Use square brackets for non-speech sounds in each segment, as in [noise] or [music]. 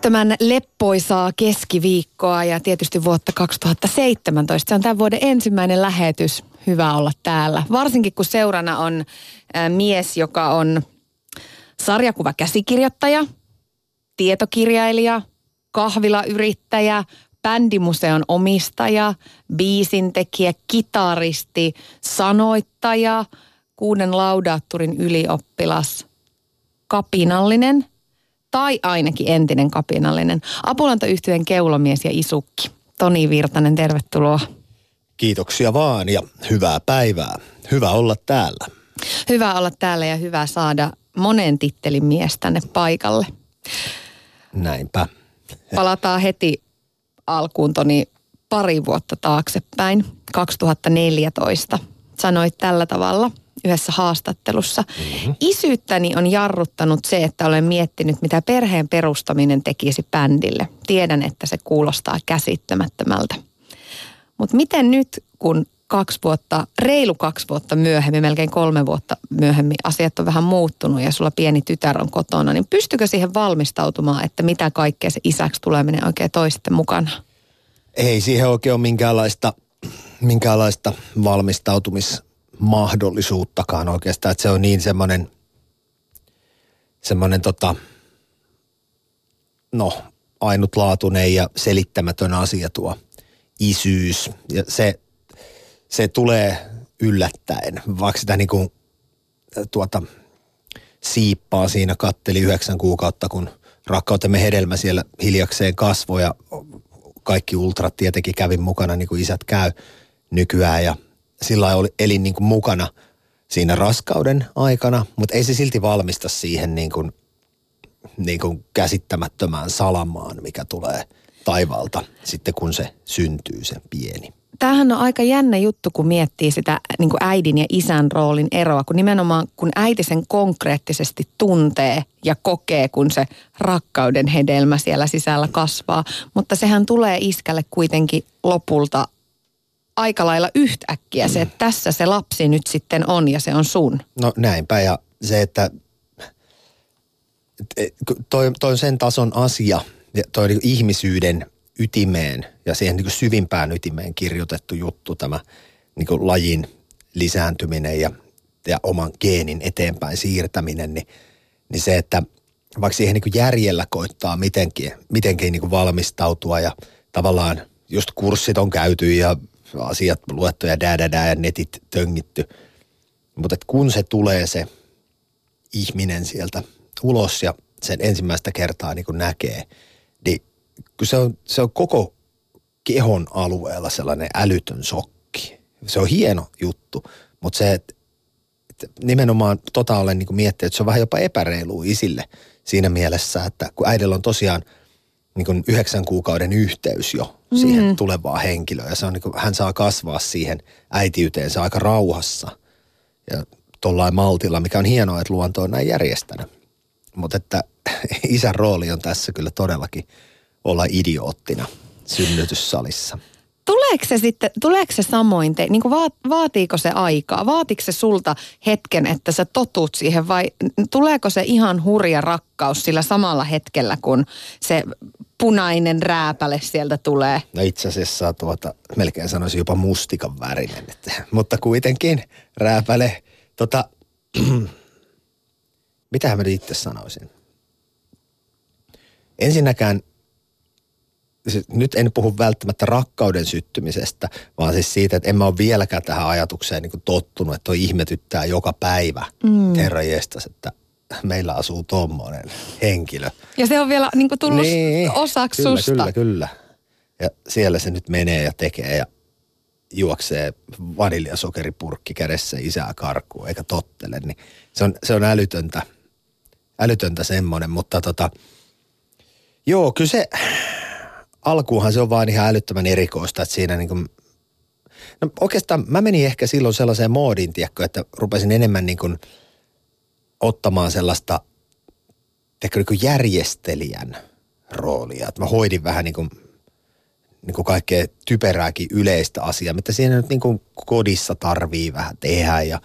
Älyttömän leppoisaa keskiviikkoa ja tietysti vuotta 2017. Se on tämän vuoden ensimmäinen lähetys. Hyvä olla täällä. Varsinkin kun seurana on äh, mies, joka on sarjakuvakäsikirjoittaja, tietokirjailija, kahvilayrittäjä, bändimuseon omistaja, biisintekijä, kitaristi, sanoittaja, kuuden laudaatturin ylioppilas, kapinallinen tai ainakin entinen kapinallinen. Apulantoyhtyön keulomies ja isukki. Toni Virtanen, tervetuloa. Kiitoksia vaan ja hyvää päivää. Hyvä olla täällä. Hyvä olla täällä ja hyvä saada monen tittelin mies tänne paikalle. Näinpä. Palataan heti alkuun Toni pari vuotta taaksepäin, 2014. Sanoit tällä tavalla yhdessä haastattelussa. Mm-hmm. Isyyttäni on jarruttanut se, että olen miettinyt, mitä perheen perustaminen tekisi bändille. Tiedän, että se kuulostaa käsittämättömältä. Mutta miten nyt, kun kaksi vuotta, reilu kaksi vuotta myöhemmin, melkein kolme vuotta myöhemmin, asiat on vähän muuttunut ja sulla pieni tytär on kotona, niin pystykö siihen valmistautumaan, että mitä kaikkea se isäksi tuleminen oikein toisten mukana? Ei siihen oikein ole minkäänlaista, minkäänlaista valmistautumismahdollisuuttakaan oikeastaan, että se on niin semmoinen, semmoinen tota, no, ainutlaatuinen ja selittämätön asia tuo isyys. Ja se, se tulee yllättäen, vaikka sitä niin kuin, tuota, siippaa siinä katteli yhdeksän kuukautta, kun rakkautemme hedelmä siellä hiljakseen kasvoi ja kaikki ultrat tietenkin kävi mukana niin kuin isät käy nykyään ja sillä oli, elin niin kuin mukana siinä raskauden aikana, mutta ei se silti valmista siihen niin kuin, niin kuin käsittämättömään salamaan, mikä tulee taivaalta sitten kun se syntyy se pieni tämähän on aika jännä juttu, kun miettii sitä niin kuin äidin ja isän roolin eroa, kun nimenomaan kun äiti sen konkreettisesti tuntee ja kokee, kun se rakkauden hedelmä siellä sisällä kasvaa. Mutta sehän tulee iskälle kuitenkin lopulta aika lailla yhtäkkiä se, että tässä se lapsi nyt sitten on ja se on sun. No näinpä ja se, että toi, toi on sen tason asia, toi niin ihmisyyden ytimeen ja siihen niin syvimpään ytimeen kirjoitettu juttu tämä niin lajin lisääntyminen ja, ja oman geenin eteenpäin siirtäminen, niin, niin se, että vaikka siihen niin järjellä koittaa mitenkin, mitenkin niin valmistautua ja tavallaan just kurssit on käyty ja asiat luettu ja dää, ja netit töngitty. Mutta kun se tulee se ihminen sieltä ulos ja sen ensimmäistä kertaa niin näkee, niin kun se on, se on koko kehon alueella sellainen älytön sokki. Se on hieno juttu, mutta se, että nimenomaan tota olen niin miettinyt, että se on vähän jopa epäreilu isille siinä mielessä, että kun äidillä on tosiaan niin kuin yhdeksän kuukauden yhteys jo siihen mm. tulevaan henkilöön ja se on niin kuin, hän saa kasvaa siihen äitiyteensä aika rauhassa ja tuollain maltilla, mikä on hienoa, että luonto on näin järjestänyt. Mutta että [laughs] isän rooli on tässä kyllä todellakin – olla idioottina synnytyssalissa. Tuleeko se sitten, tuleeko se samoin te, niin kuin vaat, vaatiiko se aikaa? Vaatiko se sulta hetken, että sä totut siihen vai tuleeko se ihan hurja rakkaus sillä samalla hetkellä, kun se punainen rääpäle sieltä tulee? No itse asiassa tuota, melkein sanoisin jopa mustikan värinen, että, mutta kuitenkin rääpäle. Tota, [clears throat] mitähän mä itse sanoisin? Ensinnäkään nyt en puhu välttämättä rakkauden syttymisestä, vaan siis siitä, että en mä ole vieläkään tähän ajatukseen niin tottunut, että toi ihmetyttää joka päivä, mm. herra jestas, että meillä asuu tommonen henkilö. Ja se on vielä niin kuin tullut niin, osaksi kyllä, susta. Kyllä, kyllä. Ja siellä se nyt menee ja tekee ja juoksee vaniljasokeripurkki kädessä isää karkuun eikä tottele. Niin se, on, se on älytöntä, älytöntä semmoinen, mutta tota, joo, kyllä se, alkuunhan se on vaan ihan älyttömän erikoista, että siinä niin kuin, no oikeastaan mä menin ehkä silloin sellaiseen moodiin, tiedätkö, että rupesin enemmän niin kuin ottamaan sellaista ehkä niin kuin järjestelijän roolia. Että mä hoidin vähän niin kuin, niin kuin kaikkea typerääkin yleistä asiaa, mitä siinä nyt niin kuin kodissa tarvii vähän tehdä ja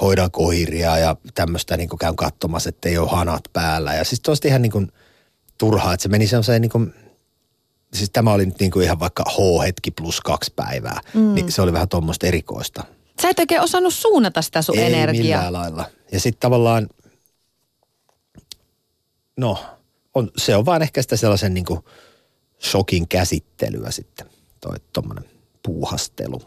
hoidan koiria ja tämmöistä niin kuin käyn katsomassa, että ei ole hanat päällä. Ja siis toista ihan niin kuin turhaa, että se meni sellaiseen niin kuin, siis tämä oli nyt niin kuin ihan vaikka H-hetki plus kaksi päivää, mm. niin se oli vähän tuommoista erikoista. Sä et oikein osannut suunnata sitä sun Ei energiaa. millään lailla. Ja sitten tavallaan, no, on, se on vaan ehkä sitä sellaisen niin kuin shokin käsittelyä sitten, toi tommonen puuhastelu.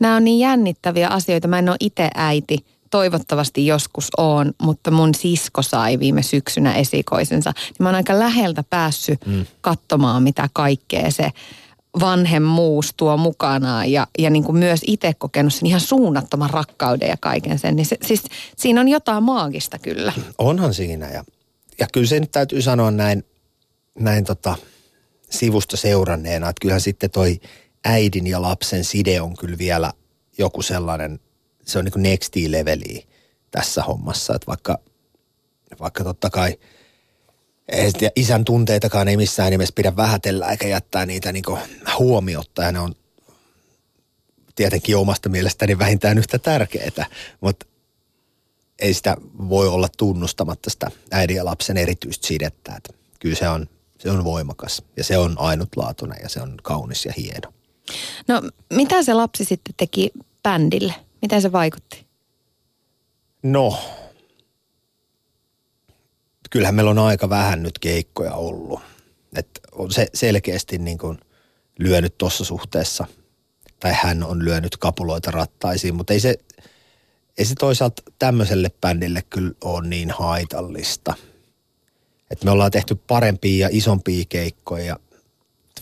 Nämä on niin jännittäviä asioita. Mä en ole itse äiti. Toivottavasti joskus on, mutta mun sisko sai viime syksynä esikoisensa. Niin mä oon aika läheltä päässyt mm. katsomaan, mitä kaikkea se vanhemmuus tuo mukanaan ja, ja niin kuin myös itse kokenut sen ihan suunnattoman rakkauden ja kaiken sen. Niin se, siis siinä on jotain maagista kyllä. Onhan siinä ja, ja kyllä se nyt täytyy sanoa näin, näin tota, sivusta seuranneena, että kyllähän sitten toi äidin ja lapsen side on kyllä vielä joku sellainen, se on niin kuin next leveli tässä hommassa, että vaikka, vaikka totta kai ei isän tunteitakaan ei missään nimessä pidä vähätellä eikä jättää niitä niin huomiotta ja ne on tietenkin omasta mielestäni vähintään yhtä tärkeää, mutta ei sitä voi olla tunnustamatta sitä äidin ja lapsen erityistä sidettä. Että kyllä se on, se on voimakas ja se on ainutlaatuinen ja se on kaunis ja hieno. No mitä se lapsi sitten teki bändille? Miten se vaikutti? No, kyllähän meillä on aika vähän nyt keikkoja ollut. Et on se selkeästi niin kuin lyönyt tuossa suhteessa, tai hän on lyönyt kapuloita rattaisiin, mutta ei se, ei se toisaalta tämmöiselle bändille kyllä ole niin haitallista. Et me ollaan tehty parempia ja isompia keikkoja ja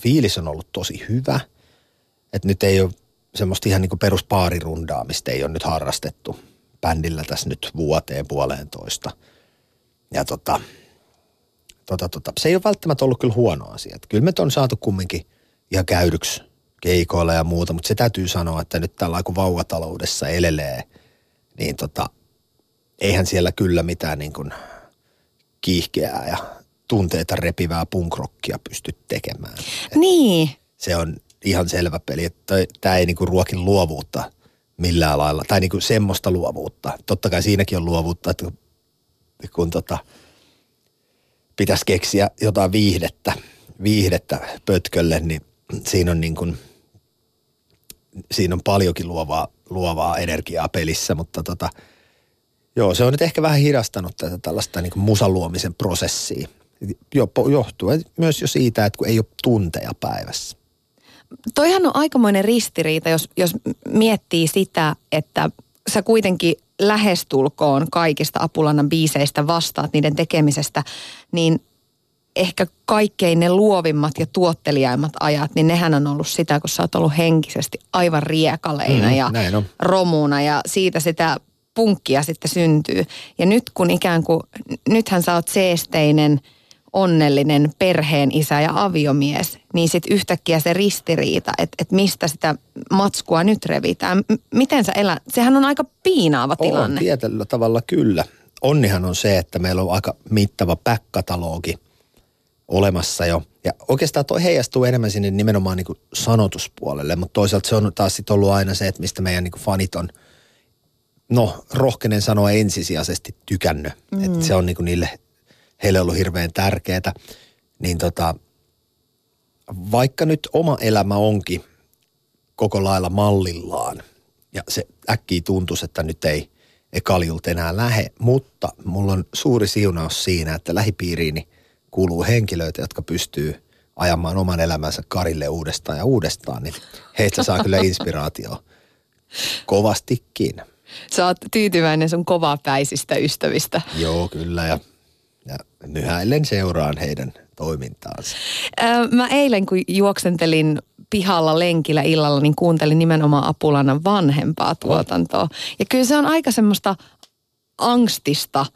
fiilis on ollut tosi hyvä. Että nyt ei ole semmoista ihan niin kuin peruspaarirundaa, mistä ei ole nyt harrastettu bändillä tässä nyt vuoteen puoleentoista. Ja tota, tota, tota, se ei ole välttämättä ollut kyllä huono asia. Et kyllä me on saatu kumminkin ihan käydyksi keikoilla ja muuta, mutta se täytyy sanoa, että nyt tällä kun vauvataloudessa elelee, niin tota, eihän siellä kyllä mitään niin kuin kiihkeää ja tunteita repivää punkrockia pysty tekemään. Niin. Se on ihan selvä peli, että tämä ei niinku ruoki luovuutta millään lailla, tai niinku semmoista luovuutta. Totta kai siinäkin on luovuutta, että kun, tota, pitäisi keksiä jotain viihdettä, viihdettä pötkölle, niin siinä on, niin kuin, siinä on paljonkin luovaa, luovaa energiaa pelissä, mutta tota, joo, se on nyt ehkä vähän hidastanut tätä tällaista niin musan luomisen prosessia. Johtuen myös jo siitä, että kun ei ole tunteja päivässä. Toihan on aikamoinen ristiriita, jos, jos miettii sitä, että sä kuitenkin lähestulkoon kaikista Apulannan biiseistä vastaat niiden tekemisestä, niin ehkä kaikkein ne luovimmat ja tuotteliaimmat ajat, niin nehän on ollut sitä, kun sä oot ollut henkisesti aivan riekaleina Mm, ja romuna ja siitä sitä punkkia sitten syntyy. Ja nyt kun ikään kuin, nythän sä oot seesteinen, onnellinen perheen isä ja aviomies, niin sitten yhtäkkiä se ristiriita, että et mistä sitä matskua nyt revitään. M- miten sä elät? Sehän on aika piinaava tilanne. On tietyllä tavalla kyllä. Onnihan on se, että meillä on aika mittava back-katalogi olemassa jo. Ja oikeastaan toi heijastuu enemmän sinne nimenomaan niin kuin sanotuspuolelle, mutta toisaalta se on taas sit ollut aina se, että mistä meidän niin kuin fanit on, no rohkenen sanoa ensisijaisesti tykännyt. Mm. Että se on niin kuin niille, heille ollut hirveän tärkeää. Niin tota, vaikka nyt oma elämä onkin koko lailla mallillaan ja se äkkiä tuntuisi, että nyt ei, ei kaljulta enää lähe, mutta mulla on suuri siunaus siinä, että lähipiiriini kuuluu henkilöitä, jotka pystyy ajamaan oman elämänsä karille uudestaan ja uudestaan, niin heistä saa kyllä inspiraatio kovastikin. Sä oot tyytyväinen sun kovapäisistä ystävistä. Joo, kyllä ja, ja nyhäillen seuraan heidän toimintaansa. Öö, Mä eilen, kun juoksentelin pihalla lenkillä illalla, niin kuuntelin nimenomaan Apulannan vanhempaa tuotantoa. Ja kyllä se on aika semmoista angstista,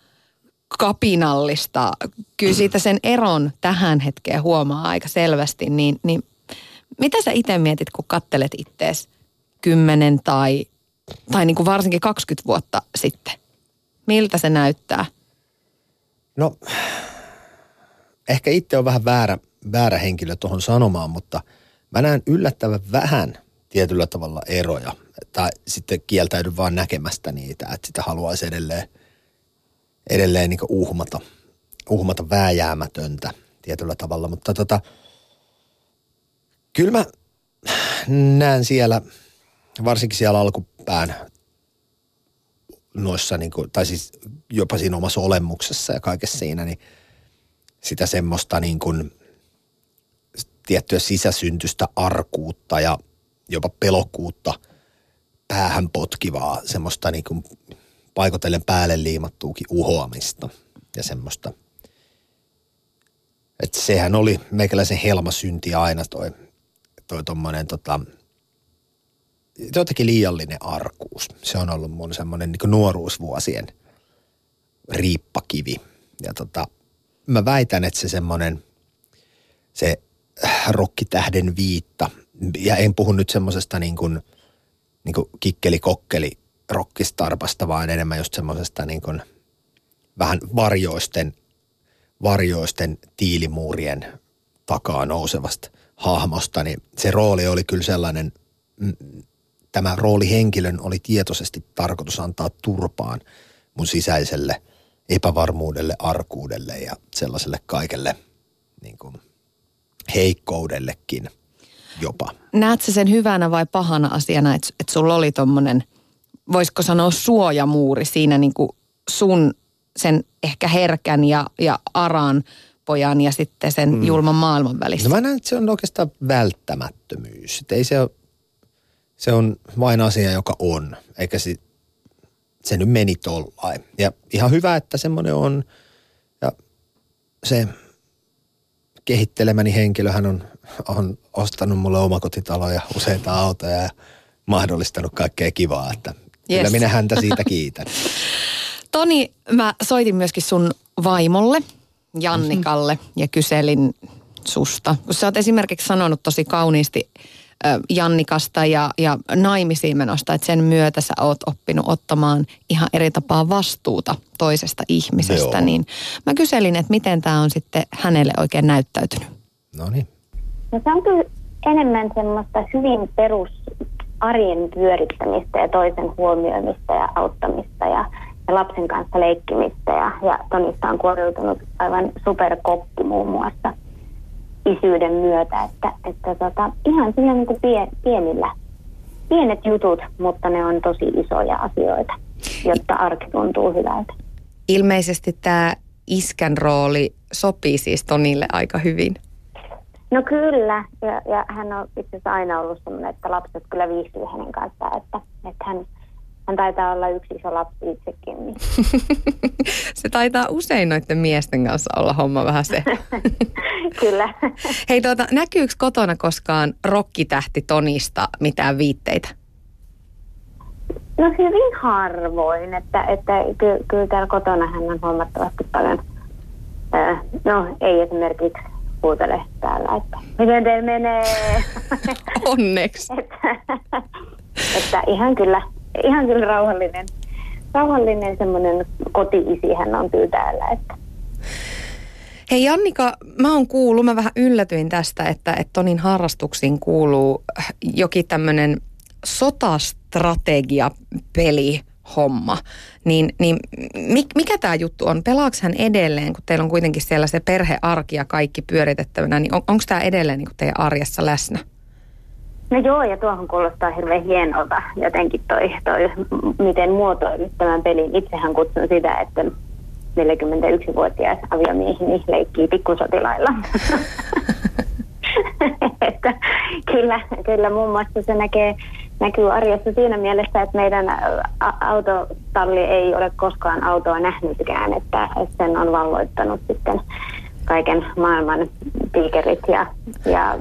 kapinallista. Kyllä siitä sen eron tähän hetkeen huomaa aika selvästi. Niin, niin mitä sä itse mietit, kun kattelet ittees 10 tai, tai niin kuin varsinkin 20 vuotta sitten? Miltä se näyttää? No, ehkä itse on vähän väärä, väärä henkilö tuohon sanomaan, mutta mä näen yllättävän vähän tietyllä tavalla eroja. Tai sitten kieltäydyn vaan näkemästä niitä, että sitä haluaisi edelleen, edelleen niin uhmata, uhmata vääjäämätöntä tietyllä tavalla. Mutta tota, kyllä mä näen siellä, varsinkin siellä alkupään noissa, niin kuin, tai siis jopa siinä omassa olemuksessa ja kaikessa siinä, niin sitä semmoista niin kuin, tiettyä sisäsyntystä arkuutta ja jopa pelokkuutta päähän potkivaa, semmoista niin kuin paikotellen päälle liimattuukin uhoamista ja semmoista. Että sehän oli meikäläisen helmasynti aina toi, toi tommonen tota, jotenkin liiallinen arkuus. Se on ollut mun semmoinen niin nuoruusvuosien riippakivi. Ja tota, mä väitän, että se semmoinen, se rokkitähden viitta, ja en puhu nyt semmoisesta niin kuin, niin kuin kikkeli-kokkeli rockistarpasta, vaan enemmän just semmoisesta niin kuin vähän varjoisten, varjoisten tiilimuurien takaa nousevasta hahmosta, niin se rooli oli kyllä sellainen, tämä roolihenkilön oli tietoisesti tarkoitus antaa turpaan mun sisäiselle epävarmuudelle, arkuudelle ja sellaiselle kaikelle niin kuin heikkoudellekin jopa. Näetkö sen hyvänä vai pahana asiana, että, että sulla oli tommonen, voisiko sanoa suojamuuri siinä niin kuin sun sen ehkä herkän ja, ja aran pojan ja sitten sen mm. julman maailman välissä? No mä näen, että se on oikeastaan välttämättömyys. Että ei se ole se on vain asia, joka on, eikä se, se nyt meni tollain. Ja ihan hyvä, että semmoinen on. Ja se kehittelemäni henkilö, hän on, on ostanut mulle omakotitaloja, useita autoja ja mahdollistanut kaikkea kivaa, että yes. kyllä minä häntä siitä kiitän. [laughs] Toni, mä soitin myöskin sun vaimolle, Jannikalle, mm-hmm. ja kyselin susta. Kun sä oot esimerkiksi sanonut tosi kauniisti Jannikasta ja, ja naimisiin menosta, että sen myötä sä oot oppinut ottamaan ihan eri tapaa vastuuta toisesta ihmisestä, Joo. niin mä kyselin, että miten tämä on sitten hänelle oikein näyttäytynyt. No niin. No se on kyllä enemmän semmoista hyvin perus arjen pyörittämistä ja toisen huomioimista ja auttamista ja, ja lapsen kanssa leikkimistä. Ja, ja Tonista on kuoriutunut aivan superkokki muun muassa isyyden myötä, että, että tota, ihan sillä niin kuin pien, pienillä, pienet jutut, mutta ne on tosi isoja asioita, jotta arki tuntuu hyvältä. Ilmeisesti tämä iskän rooli sopii siis Tonille aika hyvin. No kyllä, ja, ja hän on itse asiassa aina ollut sellainen, että lapset kyllä viihtyy hänen kanssaan, että, että hän, hän taitaa olla yksi iso lapsi itsekin. Niin. [laughs] se taitaa usein noiden miesten kanssa olla homma vähän se. [laughs] Kyllä. [laughs] Hei tuota, näkyykö kotona koskaan rokkitähti Tonista mitään viitteitä? No hyvin harvoin, että, että ky, kyllä täällä kotona hän on huomattavasti paljon, äh, no ei esimerkiksi huutele täällä, että miten teillä menee. Onneksi. että, että ihan kyllä, ihan kyllä rauhallinen, rauhallinen semmoinen koti-isi hän on kyllä täällä, että Hei Jannika, mä oon kuullut, mä vähän yllätyin tästä, että, että Tonin harrastuksiin kuuluu jokin tämmöinen sotastrategiapeli homma. Niin, niin mikä tämä juttu on? Pelaako hän edelleen, kun teillä on kuitenkin siellä se perhearki ja kaikki pyöritettävänä, niin on, onko tämä edelleen niin teidän arjessa läsnä? No joo, ja tuohon kuulostaa hirveän hienolta jotenkin toi, toi miten muotoilit tämän pelin. Itsehän kutsun sitä, että 41-vuotias aviomieheni leikkii pikkusotilailla. [laughs] että kyllä, kyllä muun muassa se näkee, näkyy arjessa siinä mielessä, että meidän autotalli ei ole koskaan autoa nähnytkään, että, sen on valloittanut sitten kaiken maailman tiikerit ja, ja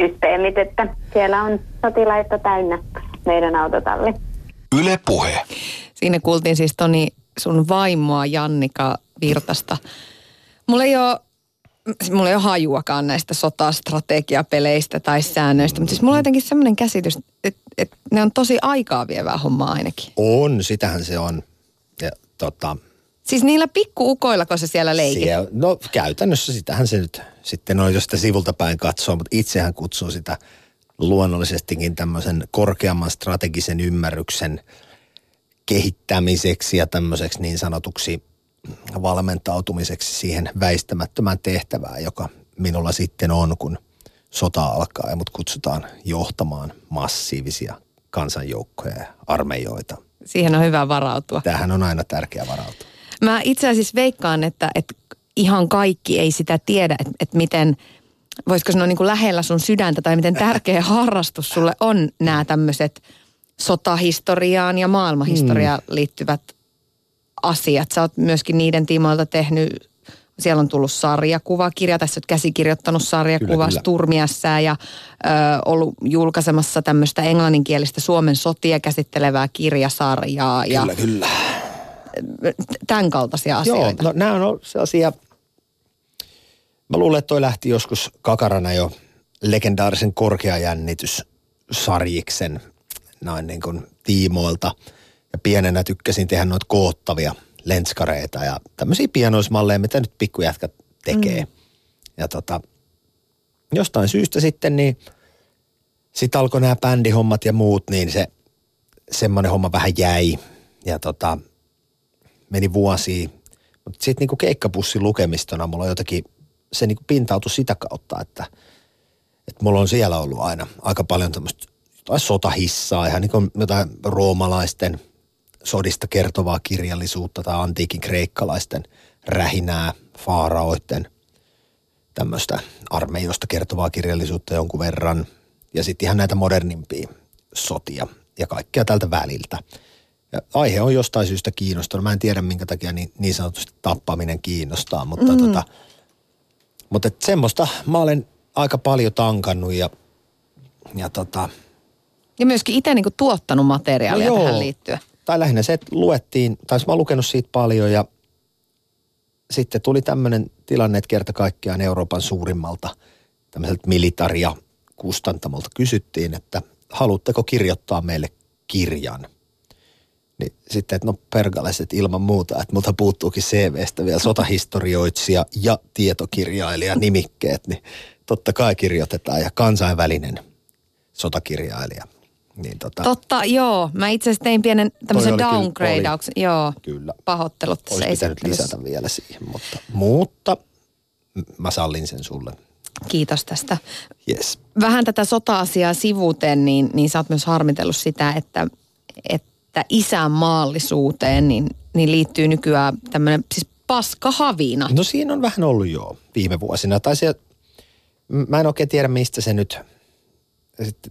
systeemit, että siellä on sotilaita täynnä meidän autotalli. Yle Puhe. Siinä kuultiin siis Toni sun vaimoa Jannika Virtasta. Mulla ei ole mulla ei ole hajuakaan näistä sotastrategiapeleistä tai säännöistä, mutta siis mulla on jotenkin semmoinen käsitys, että, että ne on tosi aikaa vievää hommaa ainakin. On, sitähän se on. tota, Siis niillä pikkuukoillako se siellä leikit? siellä, no käytännössä sitähän se nyt sitten on, jos sitä sivulta päin katsoo, mutta itsehän kutsuu sitä luonnollisestikin tämmöisen korkeamman strategisen ymmärryksen kehittämiseksi ja tämmöiseksi niin sanotuksi valmentautumiseksi siihen väistämättömään tehtävään, joka minulla sitten on, kun sota alkaa ja mut kutsutaan johtamaan massiivisia kansanjoukkoja ja armeijoita. Siihen on hyvä varautua. Tähän on aina tärkeä varautua. Mä itse asiassa veikkaan, että, että ihan kaikki ei sitä tiedä, että, että miten, voisiko sanoa niin kuin lähellä sun sydäntä tai miten tärkeä [laughs] harrastus sulle on nämä tämmöiset sotahistoriaan ja maailmanhistoriaan liittyvät asiat. Sä oot myöskin niiden tiimoilta tehnyt, siellä on tullut sarjakuvakirja, tässä oot käsikirjoittanut sarjakuvaa. Sturmiassa ja ö, ollut julkaisemassa tämmöistä englanninkielistä Suomen sotia käsittelevää kirjasarjaa ja Kyllä, kyllä. Tämän kaltaisia asioita. Joo, no nämä on sellaisia, mä luulen, että toi lähti joskus kakarana jo legendaarisen korkeajännityssarjiksen noin niin kuin tiimoilta. Ja pienenä tykkäsin tehdä noita koottavia lenskareita ja tämmöisiä pienoismalleja, mitä nyt pikkujätkät tekee. Mm. Ja tota, jostain syystä sitten niin sitten alkoi nämä bändihommat ja muut, niin se semmoinen homma vähän jäi. Ja tota, meni vuosia. Mutta sitten niinku keikkapussin lukemistona mulla on jotenkin, se niinku pintautui sitä kautta, että, että mulla on siellä ollut aina aika paljon tämmöistä jotain sotahissaa, ihan niinku jotain roomalaisten sodista kertovaa kirjallisuutta tai antiikin kreikkalaisten rähinää, faaraoiden tämmöistä armeijoista kertovaa kirjallisuutta jonkun verran. Ja sitten ihan näitä modernimpia sotia ja kaikkea tältä väliltä. Ja aihe on jostain syystä kiinnostunut. Mä en tiedä, minkä takia niin, niin sanotusti tappaminen kiinnostaa, mutta, mm. tota, mutta et semmoista mä olen aika paljon tankannut ja, ja tota, Ja myöskin itse niin tuottanut materiaalia No no joo. tähän liittyen. tai lähinnä se, että luettiin, tai mä oon lukenut siitä paljon ja sitten tuli tämmöinen tilanne, että kerta kaikkiaan Euroopan suurimmalta tämmöiseltä militaria kustantamolta kysyttiin, että haluatteko kirjoittaa meille kirjan? Niin sitten, että no pergalaiset ilman muuta, että multa puuttuukin CVstä vielä sotahistorioitsija ja tietokirjailija nimikkeet, niin totta kai kirjoitetaan ja kansainvälinen sotakirjailija. Niin tota, Totta, joo. Mä itse asiassa tein pienen tämmöisen downgradeauksen. Joo. Kyllä. Pahoittelut tässä olisi pitänyt lisätä vielä siihen, mutta, mutta mä sallin sen sulle. Kiitos tästä. Yes. Vähän tätä sota-asiaa sivuuteen, niin, niin sä oot myös harmitellut sitä, että, että isänmaallisuuteen niin, niin liittyy nykyään tämmöinen siis paskahavina. No siinä on vähän ollut jo viime vuosina. Tai se, mä en oikein tiedä mistä se nyt,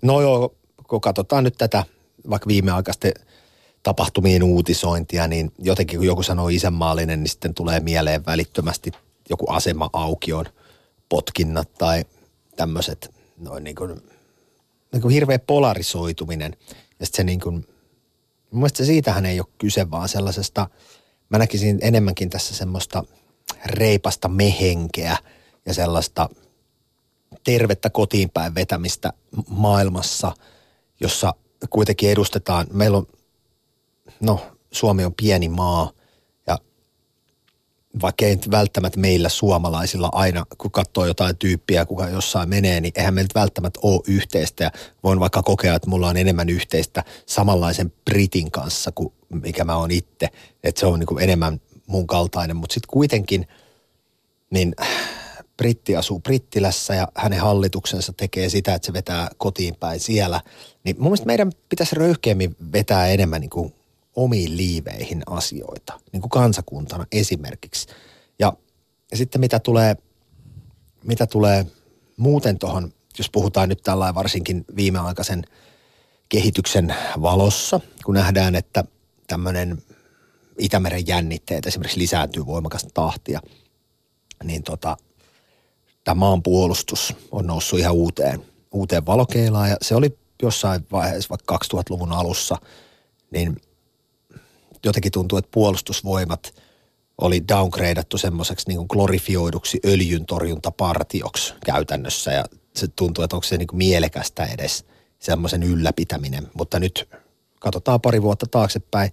no joo, kun katsotaan nyt tätä vaikka viimeaikaisten tapahtumien uutisointia, niin jotenkin kun joku sanoo isänmaallinen, niin sitten tulee mieleen välittömästi joku asema aukion potkinnat tai tämmöiset noin niin kuin, niin kuin hirveä polarisoituminen. Ja sitten se niin kuin, mun mielestä se siitähän ei ole kyse, vaan sellaisesta, mä näkisin enemmänkin tässä semmoista reipasta mehenkeä ja sellaista tervettä kotiin päin vetämistä maailmassa, jossa kuitenkin edustetaan, meillä on, no Suomi on pieni maa vaikka ei välttämättä meillä suomalaisilla aina, kun katsoo jotain tyyppiä, kuka jossain menee, niin eihän meillä välttämättä ole yhteistä. Ja voin vaikka kokea, että mulla on enemmän yhteistä samanlaisen Britin kanssa kuin mikä mä oon itse. Että se on niin kuin enemmän mun kaltainen, mutta sitten kuitenkin, niin britti asuu Brittilässä ja hänen hallituksensa tekee sitä, että se vetää kotiin päin siellä. Niin mun mielestä meidän pitäisi röyhkeämmin vetää enemmän niin kuin omiin liiveihin asioita, niin kuin kansakuntana esimerkiksi. Ja, ja sitten mitä tulee, mitä tulee muuten tuohon, jos puhutaan nyt tällainen varsinkin viimeaikaisen kehityksen valossa, kun nähdään, että tämmöinen Itämeren jännitteet esimerkiksi lisääntyy voimakasta tahtia, niin tota, tämä maanpuolustus on noussut ihan uuteen, uuteen valokeilaan ja se oli jossain vaiheessa vaikka 2000-luvun alussa, niin jotenkin tuntuu, että puolustusvoimat oli downgradeattu semmoiseksi niin glorifioiduksi öljyntorjuntapartioksi käytännössä ja se tuntuu, että onko se niin mielekästä edes semmoisen ylläpitäminen, mutta nyt katsotaan pari vuotta taaksepäin,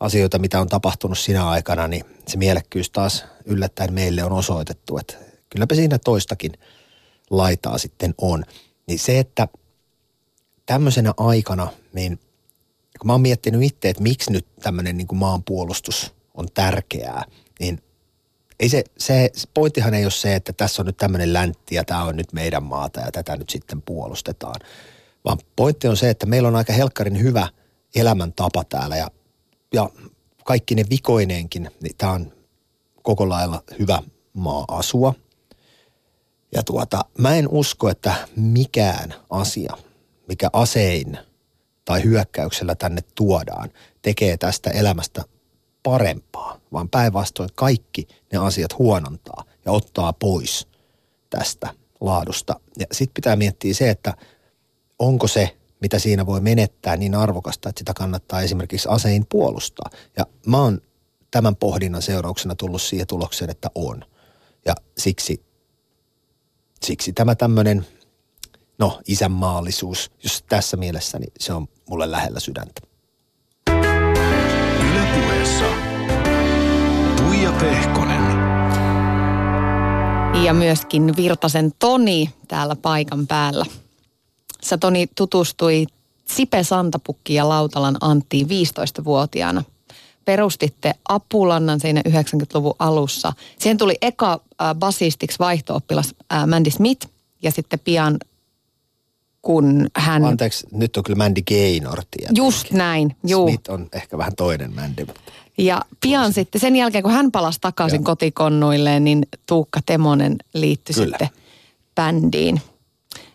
asioita, mitä on tapahtunut sinä aikana, niin se mielekkyys taas yllättäen meille on osoitettu, että kylläpä siinä toistakin laitaa sitten on. Niin se, että tämmöisenä aikana, niin kun mä oon miettinyt itse, että miksi nyt tämmöinen niin kuin maanpuolustus on tärkeää, niin ei se, se, pointtihan ei ole se, että tässä on nyt tämmöinen läntti ja tämä on nyt meidän maata ja tätä nyt sitten puolustetaan. Vaan pointti on se, että meillä on aika helkkarin hyvä elämäntapa täällä ja, ja kaikki ne vikoineenkin, niin tämä on koko lailla hyvä maa asua. Ja tuota, mä en usko, että mikään asia, mikä asein tai hyökkäyksellä tänne tuodaan, tekee tästä elämästä parempaa, vaan päinvastoin kaikki ne asiat huonontaa ja ottaa pois tästä laadusta. Ja sitten pitää miettiä se, että onko se, mitä siinä voi menettää, niin arvokasta, että sitä kannattaa esimerkiksi asein puolustaa. Ja mä oon tämän pohdinnan seurauksena tullut siihen tulokseen, että on. Ja siksi, siksi tämä tämmöinen, no isänmaallisuus, jos tässä mielessä, niin se on mulle lähellä sydäntä. Ylepuheessa Tuija Pehkonen. Ja myöskin Virtasen Toni täällä paikan päällä. Sä Toni tutustui Sipe Santapukki ja Lautalan Anttiin 15-vuotiaana. Perustitte Apulannan siinä 90-luvun alussa. Siihen tuli eka äh, basistiksi vaihto-oppilas äh, Mandy Smith ja sitten pian kun hän... Anteeksi, nyt on kyllä Mandy Gaynor tietenkin. Just näin, juu. Smith on ehkä vähän toinen Mandy. Ja pian sitten, sen jälkeen kun hän palasi takaisin Joo. kotikonnuilleen, niin Tuukka Temonen liittyi Kyllä. sitten bändiin.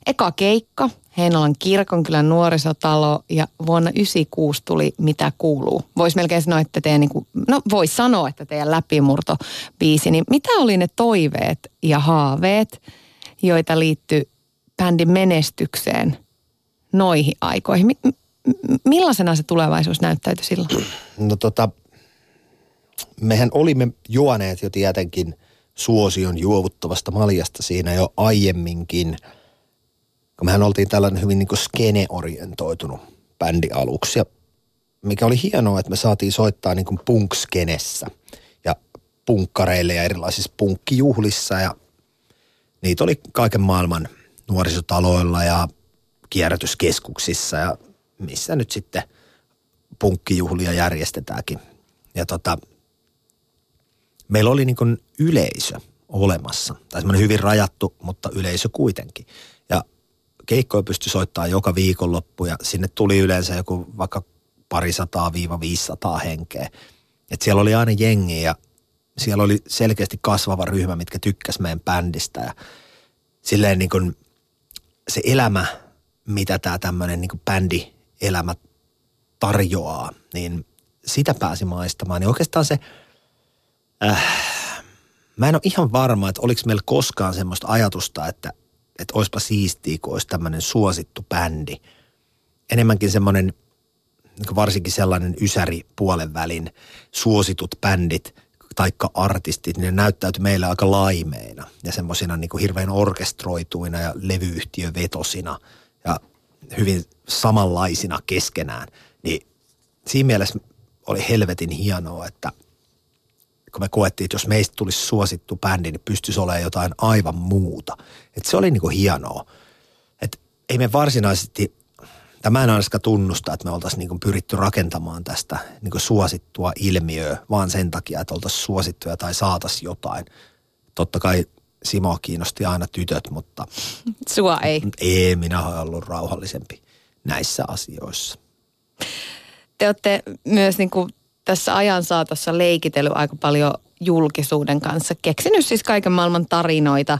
Eka keikka, Heinolan kirkonkylän nuorisotalo ja vuonna 96 tuli Mitä kuuluu. Voisi melkein sanoa, että teidän, niin kuin, no voisi sanoa, että teidän läpimurtobiisi, niin mitä oli ne toiveet ja haaveet, joita liittyi bändin menestykseen noihin aikoihin? Mi- m- millaisena se tulevaisuus näyttäytyi silloin? [clears throat] No tota, mehän olimme juoneet jo tietenkin suosion juovuttavasta maljasta siinä jo aiemminkin. Mehän oltiin tällainen hyvin niin skene-orientoitunut bändi aluksi. Ja mikä oli hienoa, että me saatiin soittaa niin punkskenessä ja punkkareille ja erilaisissa punkkijuhlissa ja niitä oli kaiken maailman nuorisotaloilla ja kierrätyskeskuksissa ja missä nyt sitten punkkijuhlia järjestetäänkin. Ja tota, meillä oli niin yleisö olemassa. Tai semmoinen hyvin rajattu, mutta yleisö kuitenkin. Ja keikkoja pystyi soittamaan joka viikonloppu ja sinne tuli yleensä joku vaikka parisataa viiva 500 henkeä. Et siellä oli aina jengi ja siellä oli selkeästi kasvava ryhmä, mitkä tykkäs meidän bändistä. Ja silleen niin kuin se elämä, mitä tämä tämmöinen niin bändi-elämä tarjoaa, niin sitä pääsi maistamaan. Niin oikeastaan se, äh, mä en ole ihan varma, että oliko meillä koskaan semmoista ajatusta, että, että olisipa siistiä, kun olisi tämmöinen suosittu bändi. Enemmänkin semmoinen, niin varsinkin sellainen ysäri puolen välin suositut bändit, taikka artistit, niin ne näyttäytyi meille aika laimeina ja semmoisina niin hirveän orkestroituina ja levyyhtiövetosina ja hyvin samanlaisina keskenään. Niin siinä mielessä oli helvetin hienoa, että kun me koettiin, että jos meistä tulisi suosittu bändi, niin pystyisi olemaan jotain aivan muuta. Että se oli niin kuin hienoa. Että ei me varsinaisesti, tai mä en ainakaan tunnusta, että me oltaisiin niin kuin pyritty rakentamaan tästä niin kuin suosittua ilmiöä, vaan sen takia, että oltaisiin suosittuja tai saataisiin jotain. Totta kai Simo kiinnosti aina tytöt, mutta Sua ei. ei, minä olen ollut rauhallisempi näissä asioissa. Te olette myös niin kuin tässä ajan saatossa leikitellyt aika paljon julkisuuden kanssa. Keksinyt siis kaiken maailman tarinoita.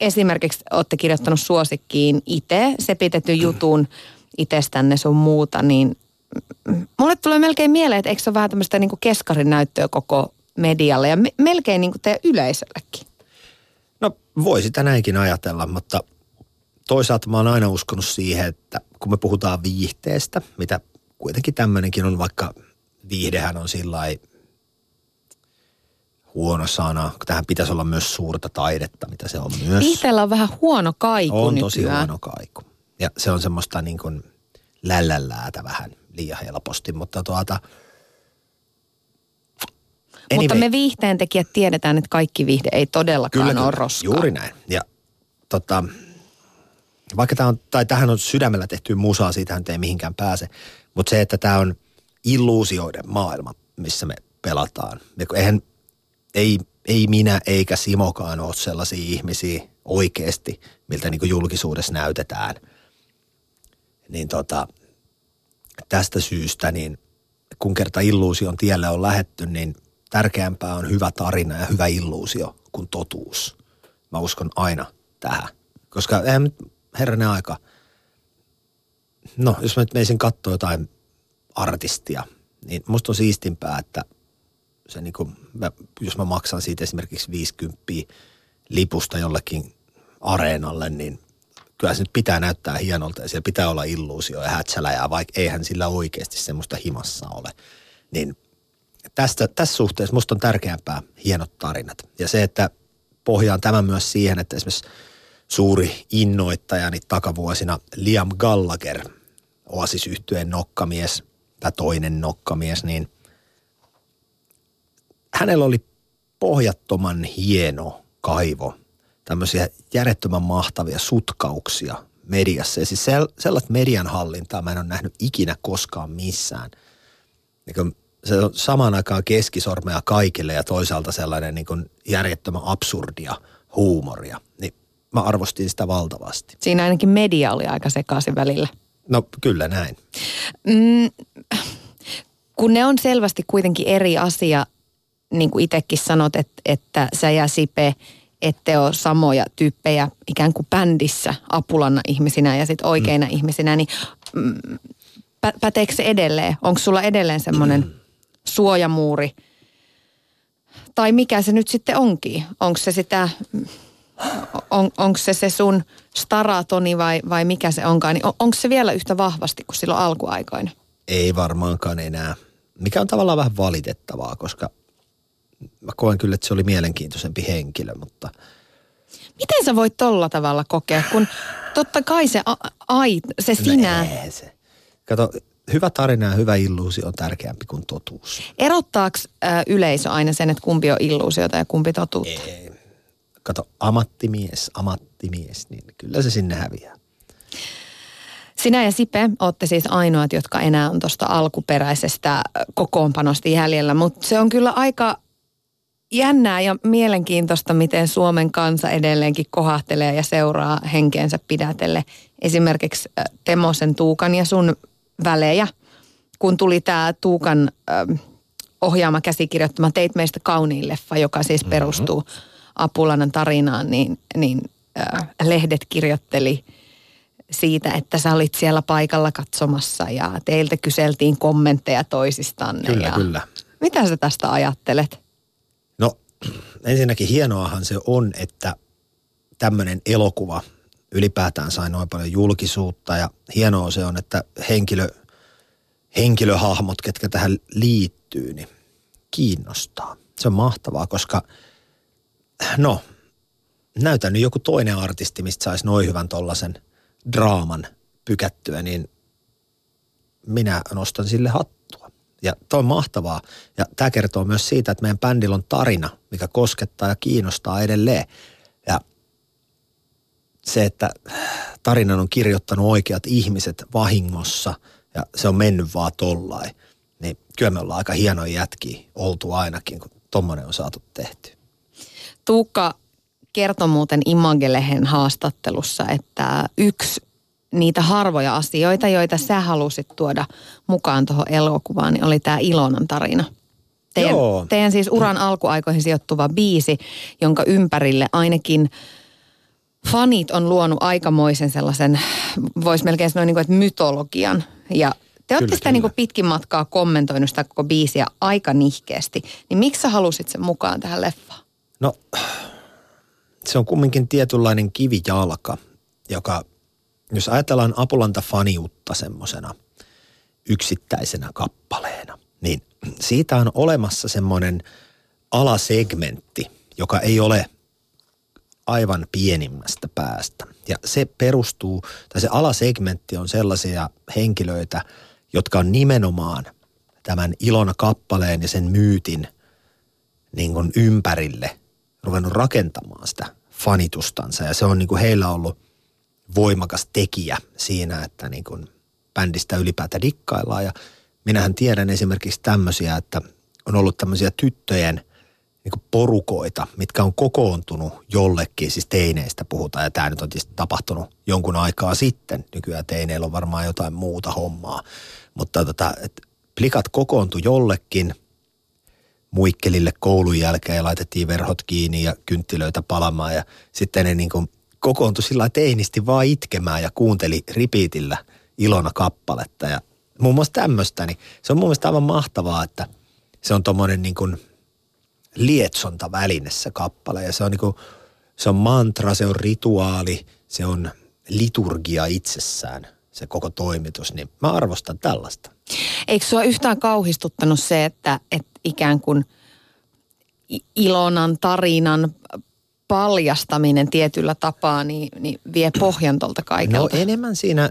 Esimerkiksi olette kirjoittanut suosikkiin itse sepitetyn jutun itsestänne sun muuta, niin mulle tulee melkein mieleen, että eikö se ole vähän tämmöistä niin keskarin näyttöä koko medialle ja me- melkein niin kuin teidän yleisöllekin. No voi sitä näinkin ajatella, mutta toisaalta mä oon aina uskonut siihen, että kun me puhutaan viihteestä, mitä kuitenkin tämmöinenkin on, vaikka viihdehän on sillä huono sana, kun tähän pitäisi olla myös suurta taidetta, mitä se on myös. Viihteellä on vähän huono kaiku on nykyään. tosi huono kaiku. Ja se on semmoista niin kuin lällälläätä vähän liian helposti, mutta tuota, Anyway. Mutta me viihteentekijät tiedetään, että kaikki viihde ei todellakaan ole roskaa. Juuri näin. Ja tota, vaikka tämä on, tai tähän on sydämellä tehty musaa, siitähän ei mihinkään pääse. Mutta se, että tämä on illuusioiden maailma, missä me pelataan. Eihän, ei, ei minä eikä Simokaan ole sellaisia ihmisiä oikeasti, miltä niin julkisuudessa näytetään. Niin tota, tästä syystä, niin kun kerta illuusion tielle on lähetty, niin tärkeämpää on hyvä tarina ja hyvä illuusio kuin totuus. Mä uskon aina tähän. Koska eihän nyt herranen aika, no jos mä nyt meisin katsoa jotain artistia, niin musta on siistimpää, että se niin kuin, mä, jos mä maksan siitä esimerkiksi 50 lipusta jollekin areenalle, niin kyllä se nyt pitää näyttää hienolta ja siellä pitää olla illuusio ja hätsäläjää, vaikka eihän sillä oikeasti semmoista himassa ole. Niin tästä, tässä suhteessa musta on tärkeämpää hienot tarinat. Ja se, että pohjaan tämän myös siihen, että esimerkiksi suuri innoittajani takavuosina Liam Gallagher, Oasis yhtyeen nokkamies, tai toinen nokkamies, niin hänellä oli pohjattoman hieno kaivo, tämmöisiä järjettömän mahtavia sutkauksia mediassa. Ja siis sellaista median hallintaa mä en ole nähnyt ikinä koskaan missään. Niin kun se on samaan aikaan keskisormea kaikille ja toisaalta sellainen niin kuin järjettömän absurdia huumoria. Niin mä arvostin sitä valtavasti. Siinä ainakin media oli aika sekaisin välillä. No kyllä näin. Mm, kun ne on selvästi kuitenkin eri asia, niin kuin itsekin sanot, että, että sä ja Sipe ette ole samoja tyyppejä ikään kuin bändissä apulanna ihmisinä ja sitten oikeina mm. ihmisinä, niin mm, pä, päteekö se edelleen? Onko sulla edelleen semmoinen mm. suojamuuri? Tai mikä se nyt sitten onkin? Onko se sitä, on, onko se se sun staratoni vai, vai mikä se onkaan? Niin on, onko se vielä yhtä vahvasti kuin silloin alkuaikoina? Ei varmaankaan enää. Mikä on tavallaan vähän valitettavaa, koska mä koen kyllä, että se oli mielenkiintoisempi henkilö, mutta... Miten sä voit tolla tavalla kokea, kun totta kai se, a, ai, se sinä... No se. Kato, hyvä tarina ja hyvä illuusio on tärkeämpi kuin totuus. Erottaako ö, yleisö aina sen, että kumpi on illuusiota ja kumpi totuutta? Ei. Kato, ammattimies, ammattimies, niin kyllä se sinne häviää. Sinä ja Sipe olette siis ainoat, jotka enää on tuosta alkuperäisestä kokoonpanosta jäljellä, mutta se on kyllä aika jännää ja mielenkiintoista, miten Suomen kansa edelleenkin kohahtelee ja seuraa henkeensä pidätelle. Esimerkiksi Temosen Tuukan ja sun välejä, kun tuli tämä Tuukan äh, ohjaama käsikirjoittama Teit meistä kauniin leffa, joka siis mm-hmm. perustuu Apulanan tarinaan, niin, niin äh, lehdet kirjoitteli siitä, että sä olit siellä paikalla katsomassa ja teiltä kyseltiin kommentteja toisistanne. Kyllä, ja kyllä. Mitä sä tästä ajattelet? Ensinnäkin hienoahan se on, että tämmöinen elokuva ylipäätään sai noin paljon julkisuutta ja hienoa se on, että henkilö, henkilöhahmot, ketkä tähän liittyy, niin kiinnostaa. Se on mahtavaa, koska no, näytä nyt joku toinen artisti, mistä saisi noin hyvän tollasen draaman pykättyä, niin minä nostan sille hattua. Ja toi on mahtavaa. Ja tämä kertoo myös siitä, että meidän bändillä on tarina, mikä koskettaa ja kiinnostaa edelleen. Ja se, että tarinan on kirjoittanut oikeat ihmiset vahingossa ja se on mennyt vaan tollain, niin kyllä me ollaan aika hienoja jätkiä oltu ainakin, kun tommonen on saatu tehty. Tuukka kertoi muuten Imagelehen haastattelussa, että yksi niitä harvoja asioita, joita sä halusit tuoda mukaan tuohon elokuvaan, niin oli tämä Ilonan tarina. Teidän, Joo. teidän siis uran alkuaikoihin sijoittuva biisi, jonka ympärille ainakin fanit on luonut aikamoisen sellaisen, voisi melkein sanoa, niin kuin, että mytologian. Ja te olette Kyllä, sitä niin kuin pitkin matkaa kommentoinut sitä koko biisiä aika nihkeästi. Niin miksi sä halusit sen mukaan tähän leffaan? No, se on kumminkin tietynlainen kivijalka, joka, jos ajatellaan Apulanta-faniutta semmoisena yksittäisenä kappaleena, niin siitä on olemassa semmoinen alasegmentti, joka ei ole aivan pienimmästä päästä. Ja se perustuu, tai se alasegmentti on sellaisia henkilöitä, jotka on nimenomaan tämän Ilona kappaleen ja sen myytin niin kuin ympärille ruvennut rakentamaan sitä fanitustansa. Ja se on niin kuin heillä ollut voimakas tekijä siinä, että niin kuin bändistä ylipäätään dikkaillaan. Ja minähän tiedän esimerkiksi tämmöisiä, että on ollut tämmöisiä tyttöjen niin porukoita, mitkä on kokoontunut jollekin, siis teineistä puhutaan, ja tämä nyt on tietysti tapahtunut jonkun aikaa sitten. Nykyään teineillä on varmaan jotain muuta hommaa. Mutta tota, plikat kokoontui jollekin muikkelille koulun jälkeen ja laitettiin verhot kiinni ja kynttilöitä palamaan. Ja sitten ne niin kuin kokoontui sillä teinisti vaan itkemään ja kuunteli ripiitillä ilona kappaletta. Ja muun muassa tämmöistä, niin se on mun mielestä aivan mahtavaa, että se on tommonen niin kuin lietsonta väline se kappale. Ja se on, niin kuin, se on mantra, se on rituaali, se on liturgia itsessään, se koko toimitus. Niin mä arvostan tällaista. Eikö sua yhtään kauhistuttanut se, että, että ikään kuin Ilonan tarinan paljastaminen tietyllä tapaa niin, niin vie pohjan tuolta kaikelta? No enemmän siinä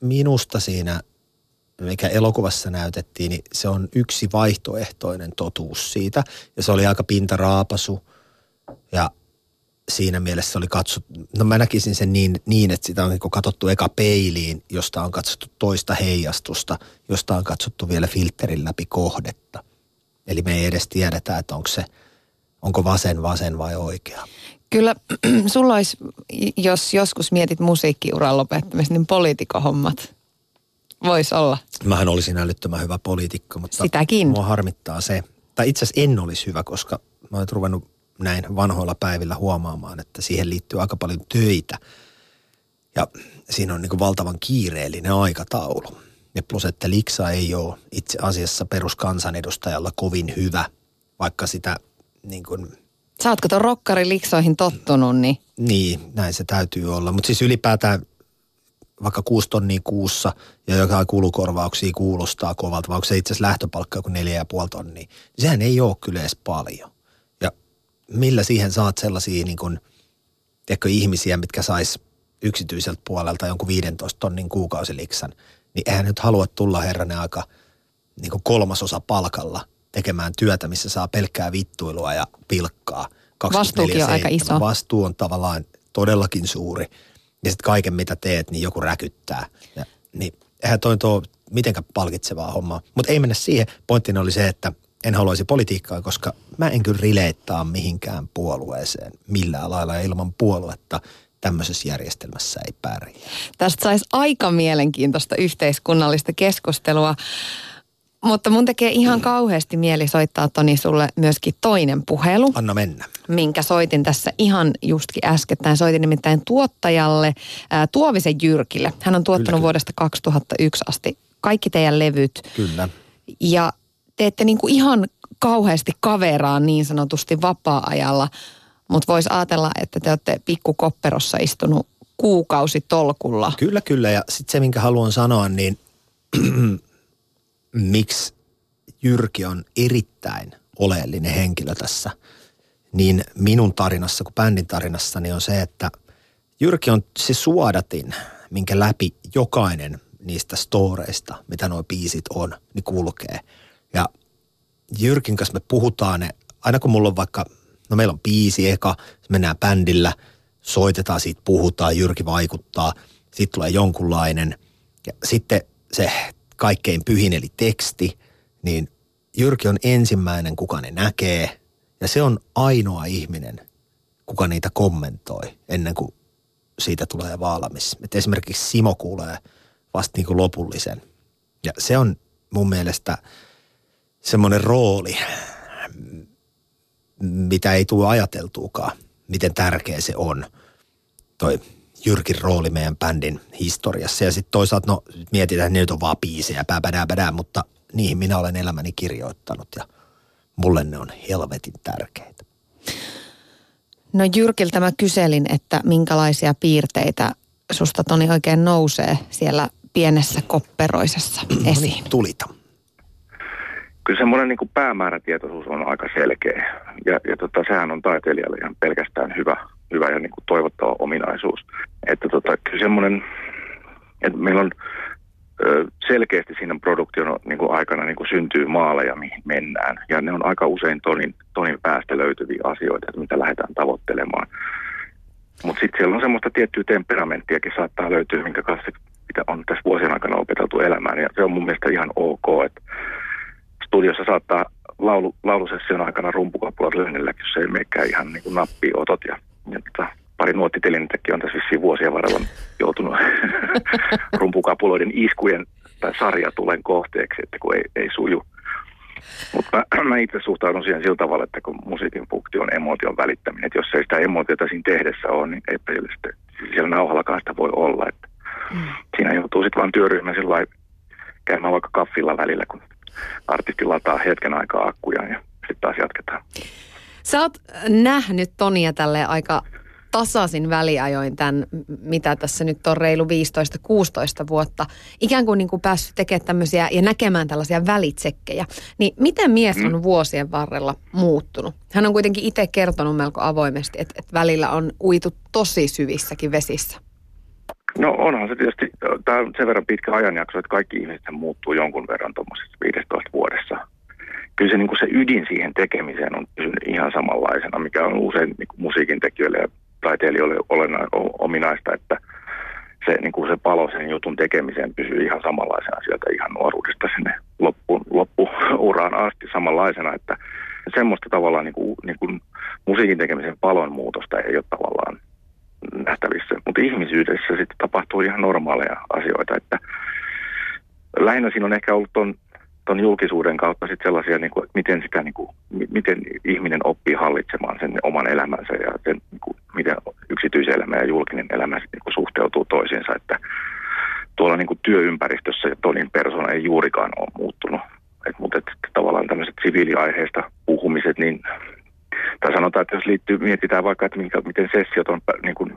minusta siinä, mikä elokuvassa näytettiin, niin se on yksi vaihtoehtoinen totuus siitä. Ja se oli aika pintaraapasu ja siinä mielessä oli katsottu, no mä näkisin sen niin, niin että sitä on niin katsottu eka peiliin, josta on katsottu toista heijastusta, josta on katsottu vielä filterin läpi kohdetta. Eli me ei edes tiedetä, että onko se, onko vasen vasen vai oikea. Kyllä [clears throat] sulla olisi, jos joskus mietit musiikkiuran lopettamista, niin poliitikohommat voisi olla. Mähän olisin älyttömän hyvä poliitikko, mutta Sitäkin. mua harmittaa se. Tai itse asiassa en olisi hyvä, koska mä olen ruvennut näin vanhoilla päivillä huomaamaan, että siihen liittyy aika paljon töitä. Ja siinä on niin valtavan kiireellinen aikataulu. Ja plus, että liksa ei ole itse asiassa peruskansanedustajalla kovin hyvä, vaikka sitä niin kuin Sä ootko ton rokkariliksoihin tottunut, niin... Niin, näin se täytyy olla. Mutta siis ylipäätään vaikka kuusi tonnia kuussa ja joka kulukorvauksia kuulostaa kovalta, vai onko se itse asiassa lähtöpalkka joku neljä ja puoli tonnia, niin sehän ei ole kyllä edes paljon. Ja millä siihen saat sellaisia niin kuin, tiedätkö, ihmisiä, mitkä sais yksityiseltä puolelta jonkun 15 tonnin kuukausiliksan, niin eihän nyt halua tulla herranen aika niin kuin kolmasosa palkalla tekemään työtä, missä saa pelkkää vittuilua ja pilkkaa. Vastuukin on aika iso. Vastuu on tavallaan todellakin suuri. Ja sitten kaiken mitä teet, niin joku räkyttää. Ja, niin eihän toi tuo mitenkään palkitsevaa hommaa. Mutta ei mennä siihen. Pointtina oli se, että en haluaisi politiikkaa, koska mä en kyllä rileittaa mihinkään puolueeseen millään lailla. Ja ilman puoluetta tämmöisessä järjestelmässä ei pärjää. Tästä saisi aika mielenkiintoista yhteiskunnallista keskustelua. Mutta mun tekee ihan kauheasti mieli soittaa Toni sulle myöskin toinen puhelu. Anna mennä. Minkä soitin tässä ihan justkin äskettäin. Soitin nimittäin tuottajalle ää, Tuovisen Jyrkille. Hän on tuottanut kyllä, vuodesta 2001 asti kaikki teidän levyt. Kyllä. Ja teette niinku ihan kauheasti kaveraa niin sanotusti vapaa-ajalla. Mutta voisi ajatella, että te olette pikkukopperossa istunut kuukausi tolkulla. Kyllä, kyllä. Ja sitten se, minkä haluan sanoa, niin [clears throat] miksi Jyrki on erittäin oleellinen henkilö tässä, niin minun tarinassa kuin bändin tarinassa, niin on se, että Jyrki on se suodatin, minkä läpi jokainen niistä storeista, mitä nuo biisit on, niin kulkee. Ja Jyrkin kanssa me puhutaan ne, aina kun mulla on vaikka, no meillä on biisi eka, mennään bändillä, soitetaan siitä, puhutaan, Jyrki vaikuttaa, sitten tulee jonkunlainen. Ja sitten se kaikkein pyhin eli teksti, niin Jyrki on ensimmäinen, kuka ne näkee. Ja se on ainoa ihminen, kuka niitä kommentoi ennen kuin siitä tulee valmis. Et esimerkiksi Simo kuulee vasta niin kuin lopullisen. Ja se on mun mielestä semmoinen rooli, mitä ei tule ajateltuukaan, miten tärkeä se on. Toi Jyrkin rooli meidän bändin historiassa. Ja sitten toisaalta, no mietitään, että ne nyt on vaan biisejä, pääpädää, pädää, mutta niihin minä olen elämäni kirjoittanut ja mulle ne on helvetin tärkeitä. No Jyrkiltä mä kyselin, että minkälaisia piirteitä susta Toni oikein nousee siellä pienessä kopperoisessa esiin. [clears throat] No niin, tulita. Kyllä semmoinen niin päämäärätietoisuus on aika selkeä. Ja, ja tota, sehän on taiteilijalle ihan pelkästään hyvä, hyvä ja niin kuin toivottava ominaisuus. Että tota, kyllä semmoinen, että meillä on selkeästi siinä produktion niin kuin aikana niin kuin syntyy maaleja, mihin mennään. Ja ne on aika usein tonin, tonin päästä löytyviä asioita, että mitä lähdetään tavoittelemaan. Mutta sitten siellä on semmoista tiettyä temperamenttiakin saattaa löytyä, minkä kanssa mitä on tässä vuosien aikana opeteltu elämään. Ja se on mun mielestä ihan ok, että studiossa saattaa laulu, laulusession aikana rumpukapulat lyhennellä, jos se ei menekään ihan niin kuin nappia otot. Ja, tota, pari nuottitelinettäkin on tässä vissiin vuosien varrella joutunut [laughs] rumpukapuloiden iskujen tai sarjatulen kohteeksi, että kun ei, ei suju. Mutta mä, [clears throat] mä itse suhtaudun siihen sillä tavalla, että kun musiikin funktio on emotion välittäminen, että jos ei sitä emotiota siinä tehdessä ole, niin ei sitten siellä nauhallakaan sitä voi olla. Että mm. Siinä joutuu sitten vaan työryhmä sillä käymään vaikka kaffilla välillä, kun artisti lataa hetken aikaa akkuja ja sitten taas jatketaan. Sä oot nähnyt Tonia tälle aika tasaisin väliajoin tämän, mitä tässä nyt on reilu 15-16 vuotta, ikään kuin, niin kuin päässyt tekemään tämmöisiä ja näkemään tällaisia välitsekkejä. Niin miten mies on mm. vuosien varrella muuttunut? Hän on kuitenkin itse kertonut melko avoimesti, että, että välillä on uitu tosi syvissäkin vesissä. No onhan se tietysti, tämä on sen verran pitkä ajanjakso, että kaikki ihmiset muuttuu jonkun verran tuommoisessa 15 vuodessa. Kyllä se, niin kuin se ydin siihen tekemiseen on pysynyt ihan samanlaisena, mikä on usein niin kuin musiikin tekijöille ja taiteilijoille olena, ominaista, että se, niin kuin se palo sen jutun tekemiseen pysyy ihan samanlaisena sieltä ihan nuoruudesta sinne loppu, loppuuraan asti samanlaisena, että semmoista tavallaan niin kuin, niin kuin musiikin tekemisen palon muutosta ei ole tavallaan nähtävissä. Mutta ihmisyydessä sitten tapahtuu ihan normaaleja asioita, että lähinnä siinä on ehkä ollut ton, ton julkisuuden kautta sit sellaisia, niin kuin, että miten, sitä, niin kuin, miten ihminen oppii hallitsemaan sen oman elämänsä ja sen, niin kuin, miten yksityiselämä ja julkinen elämä sit, niin kuin, suhteutuu toisiinsa, että tuolla niin kuin työympäristössä Tonin persona ei juurikaan ole muuttunut. Et, mutta et, tavallaan tämmöiset siviiliaiheista puhumiset, niin tai sanotaan, että jos liittyy, mietitään vaikka, että minkä, miten sessiot on niin kuin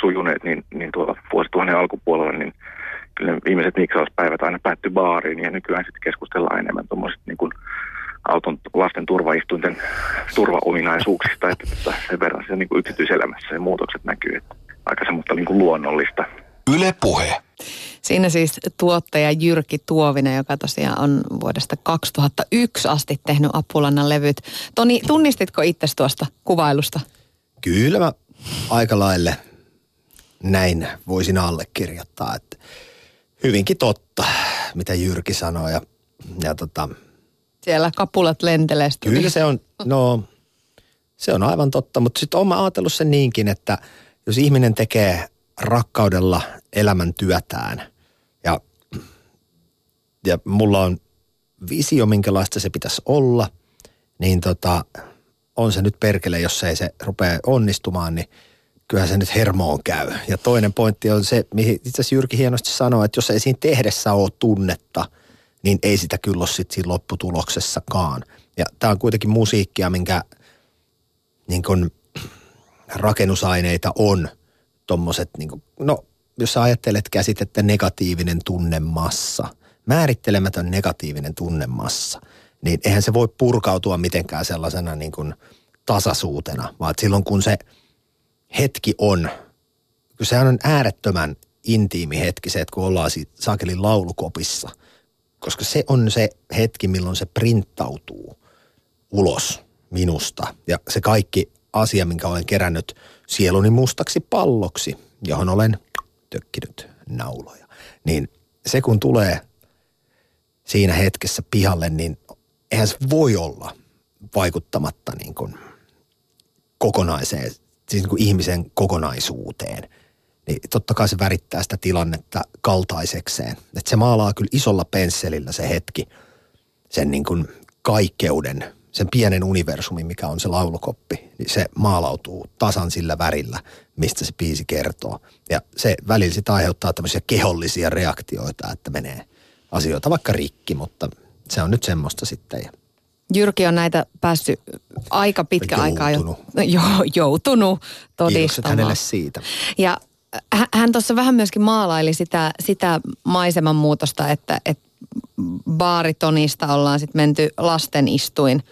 sujuneet, niin, niin tuolla vuosituhannen alkupuolella, niin kyllä viimeiset miksauspäivät aina päättyi baariin ja nykyään sitten keskustellaan enemmän tuommoisista niin kuin auton lasten turvaistuinten turvaominaisuuksista, että, että sen verran se niin kuin yksityiselämässä se muutokset näkyy, että aika semmoista niin kuin luonnollista. Yle puhe. Siinä siis tuottaja Jyrki Tuovinen, joka tosiaan on vuodesta 2001 asti tehnyt Apulannan levyt. Toni, tunnistitko itse tuosta kuvailusta? Kyllä mä aika laille näin voisin allekirjoittaa, että hyvinkin totta, mitä Jyrki sanoi. Ja, ja tota, Siellä kapulat lentelee. Kyllä se on, no se on aivan totta, mutta sitten olen ajatellut sen niinkin, että jos ihminen tekee rakkaudella elämäntyötään ja, ja mulla on visio, minkälaista se pitäisi olla, niin tota, on se nyt perkele, jos ei se rupea onnistumaan, niin kyllähän se nyt hermoon käy. Ja toinen pointti on se, mihin itse asiassa Jyrki hienosti sanoi, että jos ei siinä tehdessä ole tunnetta, niin ei sitä kyllä ole sitten siinä lopputuloksessakaan. Ja tämä on kuitenkin musiikkia, minkä niin kun, rakennusaineita on tommoset, niin kun, no jos sä ajattelet käsitettä negatiivinen tunnemassa, määrittelemätön negatiivinen tunnemassa, niin eihän se voi purkautua mitenkään sellaisena niin kuin tasaisuutena, vaan silloin kun se hetki on, kun sehän on äärettömän intiimi hetki se, että kun ollaan siitä saakelin laulukopissa, koska se on se hetki, milloin se printtautuu ulos minusta. Ja se kaikki asia, minkä olen kerännyt sieluni mustaksi palloksi, johon olen tökkinyt nauloja. Niin se kun tulee siinä hetkessä pihalle, niin eihän se voi olla vaikuttamatta niin kuin kokonaiseen, siis niin kuin ihmisen kokonaisuuteen. Niin totta kai se värittää sitä tilannetta kaltaisekseen. Että se maalaa kyllä isolla pensselillä se hetki, sen niin kuin kaikkeuden, sen pienen universumin, mikä on se laulukoppi, niin se maalautuu tasan sillä värillä, mistä se biisi kertoo. Ja se välillä sitä aiheuttaa tämmöisiä kehollisia reaktioita, että menee asioita vaikka rikki, mutta se on nyt semmoista sitten. Jyrki on näitä päässyt aika pitkä aikaa jo, jo, [laughs] joutunut todistamaan. Kiitokset hänelle siitä. Ja hän tuossa vähän myöskin maalaili sitä, sitä maiseman muutosta, että, että baaritonista ollaan sitten menty lastenistuin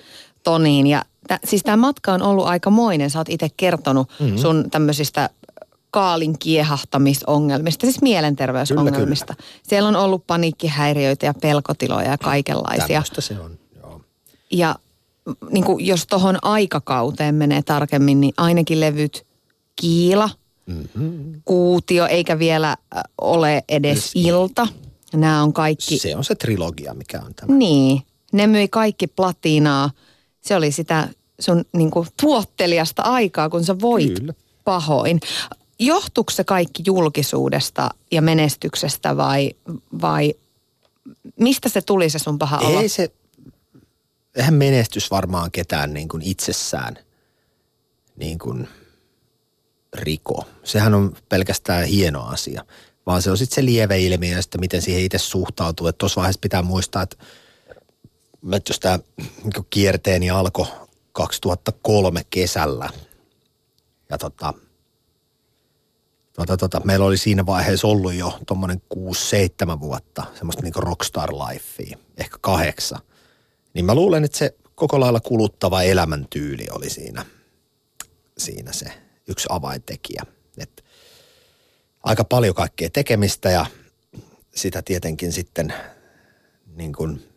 toniin. Ja tä, siis tämä matka on ollut aika moinen. Sä oot itse kertonut mm-hmm. sun tämmöisistä kaalin kiehahtamisongelmista, siis mielenterveysongelmista. Kyllä, kyllä. Siellä on ollut paniikkihäiriöitä ja pelkotiloja ja kaikenlaisia. Tämmöistä se on. Ja niin kuin jos tuohon aikakauteen menee tarkemmin, niin ainakin levyt Kiila, mm-hmm. Kuutio, eikä vielä ole edes Myös Ilta. Nämä on kaikki... Se on se trilogia, mikä on tämä. Niin. Ne myi kaikki platinaa. Se oli sitä sun niin kuin, tuottelijasta aikaa, kun sä voit Kyllä. pahoin. Johtuuko se kaikki julkisuudesta ja menestyksestä vai, vai mistä se tuli se sun paha olo? Ei se, eihän menestys varmaan ketään niin kuin itsessään niin kuin riko. Sehän on pelkästään hieno asia, vaan se on sitten se lieve ilmiö sitten miten siihen itse suhtautuu. Että tuossa vaiheessa pitää muistaa, että, että jos tämä niin kierteeni alkoi 2003 kesällä ja tota, tota, tota, meillä oli siinä vaiheessa ollut jo tuommoinen 6-7 vuotta semmoista niin rockstar lifea, ehkä kahdeksan – niin mä luulen, että se koko lailla kuluttava elämäntyyli oli siinä, siinä se yksi avaintekijä. Et aika paljon kaikkea tekemistä ja sitä tietenkin sitten niin kuin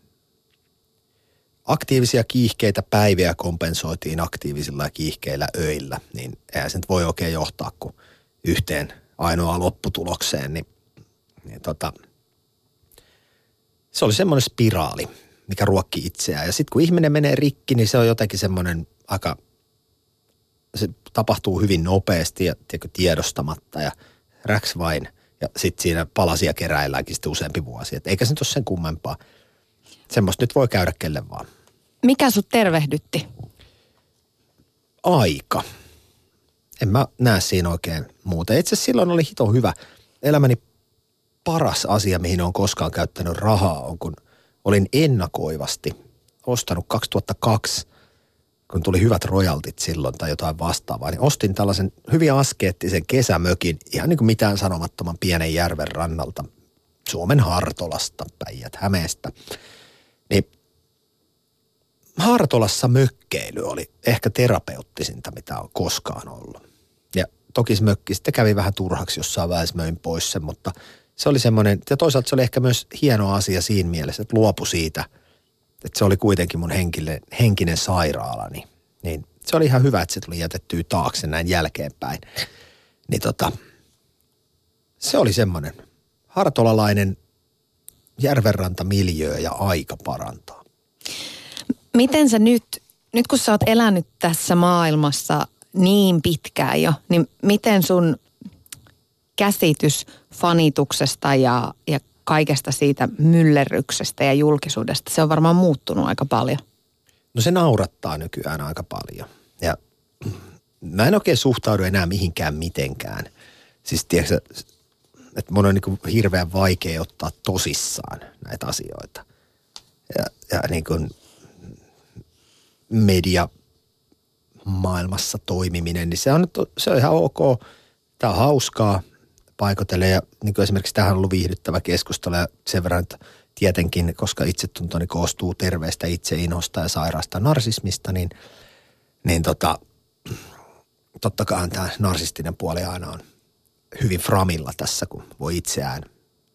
aktiivisia kiihkeitä päiviä kompensoitiin aktiivisilla ja kiihkeillä öillä, niin eihän se nyt voi oikein johtaa kuin yhteen ainoa lopputulokseen, niin, niin tota, se oli semmoinen spiraali mikä ruokki itseään. Ja sitten kun ihminen menee rikki, niin se on jotenkin semmoinen aika, se tapahtuu hyvin nopeasti ja tiedätkö, tiedostamatta ja räks vain. Ja sitten siinä palasia keräilläänkin sitten useampi vuosi. Et eikä se nyt ole sen kummempaa. Semmoista nyt voi käydä kelle vaan. Mikä sut tervehdytti? Aika. En mä näe siinä oikein muuta. Itse silloin oli hito hyvä. Elämäni paras asia, mihin on koskaan käyttänyt rahaa, on kun – olin ennakoivasti ostanut 2002, kun tuli hyvät royaltit silloin tai jotain vastaavaa, niin ostin tällaisen hyvin askeettisen kesämökin, ihan niin kuin mitään sanomattoman pienen järven rannalta, Suomen Hartolasta, Päijät Hämeestä. Niin Hartolassa mökkeily oli ehkä terapeuttisinta, mitä on koskaan ollut. Ja toki se mökki sitten kävi vähän turhaksi jossain vaiheessa möin pois sen, mutta – se oli semmoinen, ja toisaalta se oli ehkä myös hieno asia siinä mielessä, että luopu siitä, että se oli kuitenkin mun henkille, henkinen sairaalani. Niin se oli ihan hyvä, että se tuli jätettyä taakse näin jälkeenpäin. Niin tota, se oli semmoinen hartolalainen järvenrantamiljö ja aika parantaa. Miten sä nyt, nyt kun sä oot elänyt tässä maailmassa niin pitkään jo, niin miten sun käsitys fanituksesta ja, ja kaikesta siitä myllerryksestä ja julkisuudesta, se on varmaan muuttunut aika paljon. No se naurattaa nykyään aika paljon. Ja mä en oikein suhtaudu enää mihinkään mitenkään. Siis tiedätkö, että mun on niin hirveän vaikea ottaa tosissaan näitä asioita. Ja, ja niin kuin media maailmassa toimiminen, niin se on, se on ihan ok. Tämä on hauskaa paikoitellen ja niin kuin esimerkiksi tähän on ollut viihdyttävä keskustelu ja sen verran, että tietenkin, koska itsetuntoni koostuu terveestä itseinosta ja sairaasta narsismista, niin, niin tota, totta kai tämä narsistinen puoli aina on hyvin framilla tässä, kun voi itseään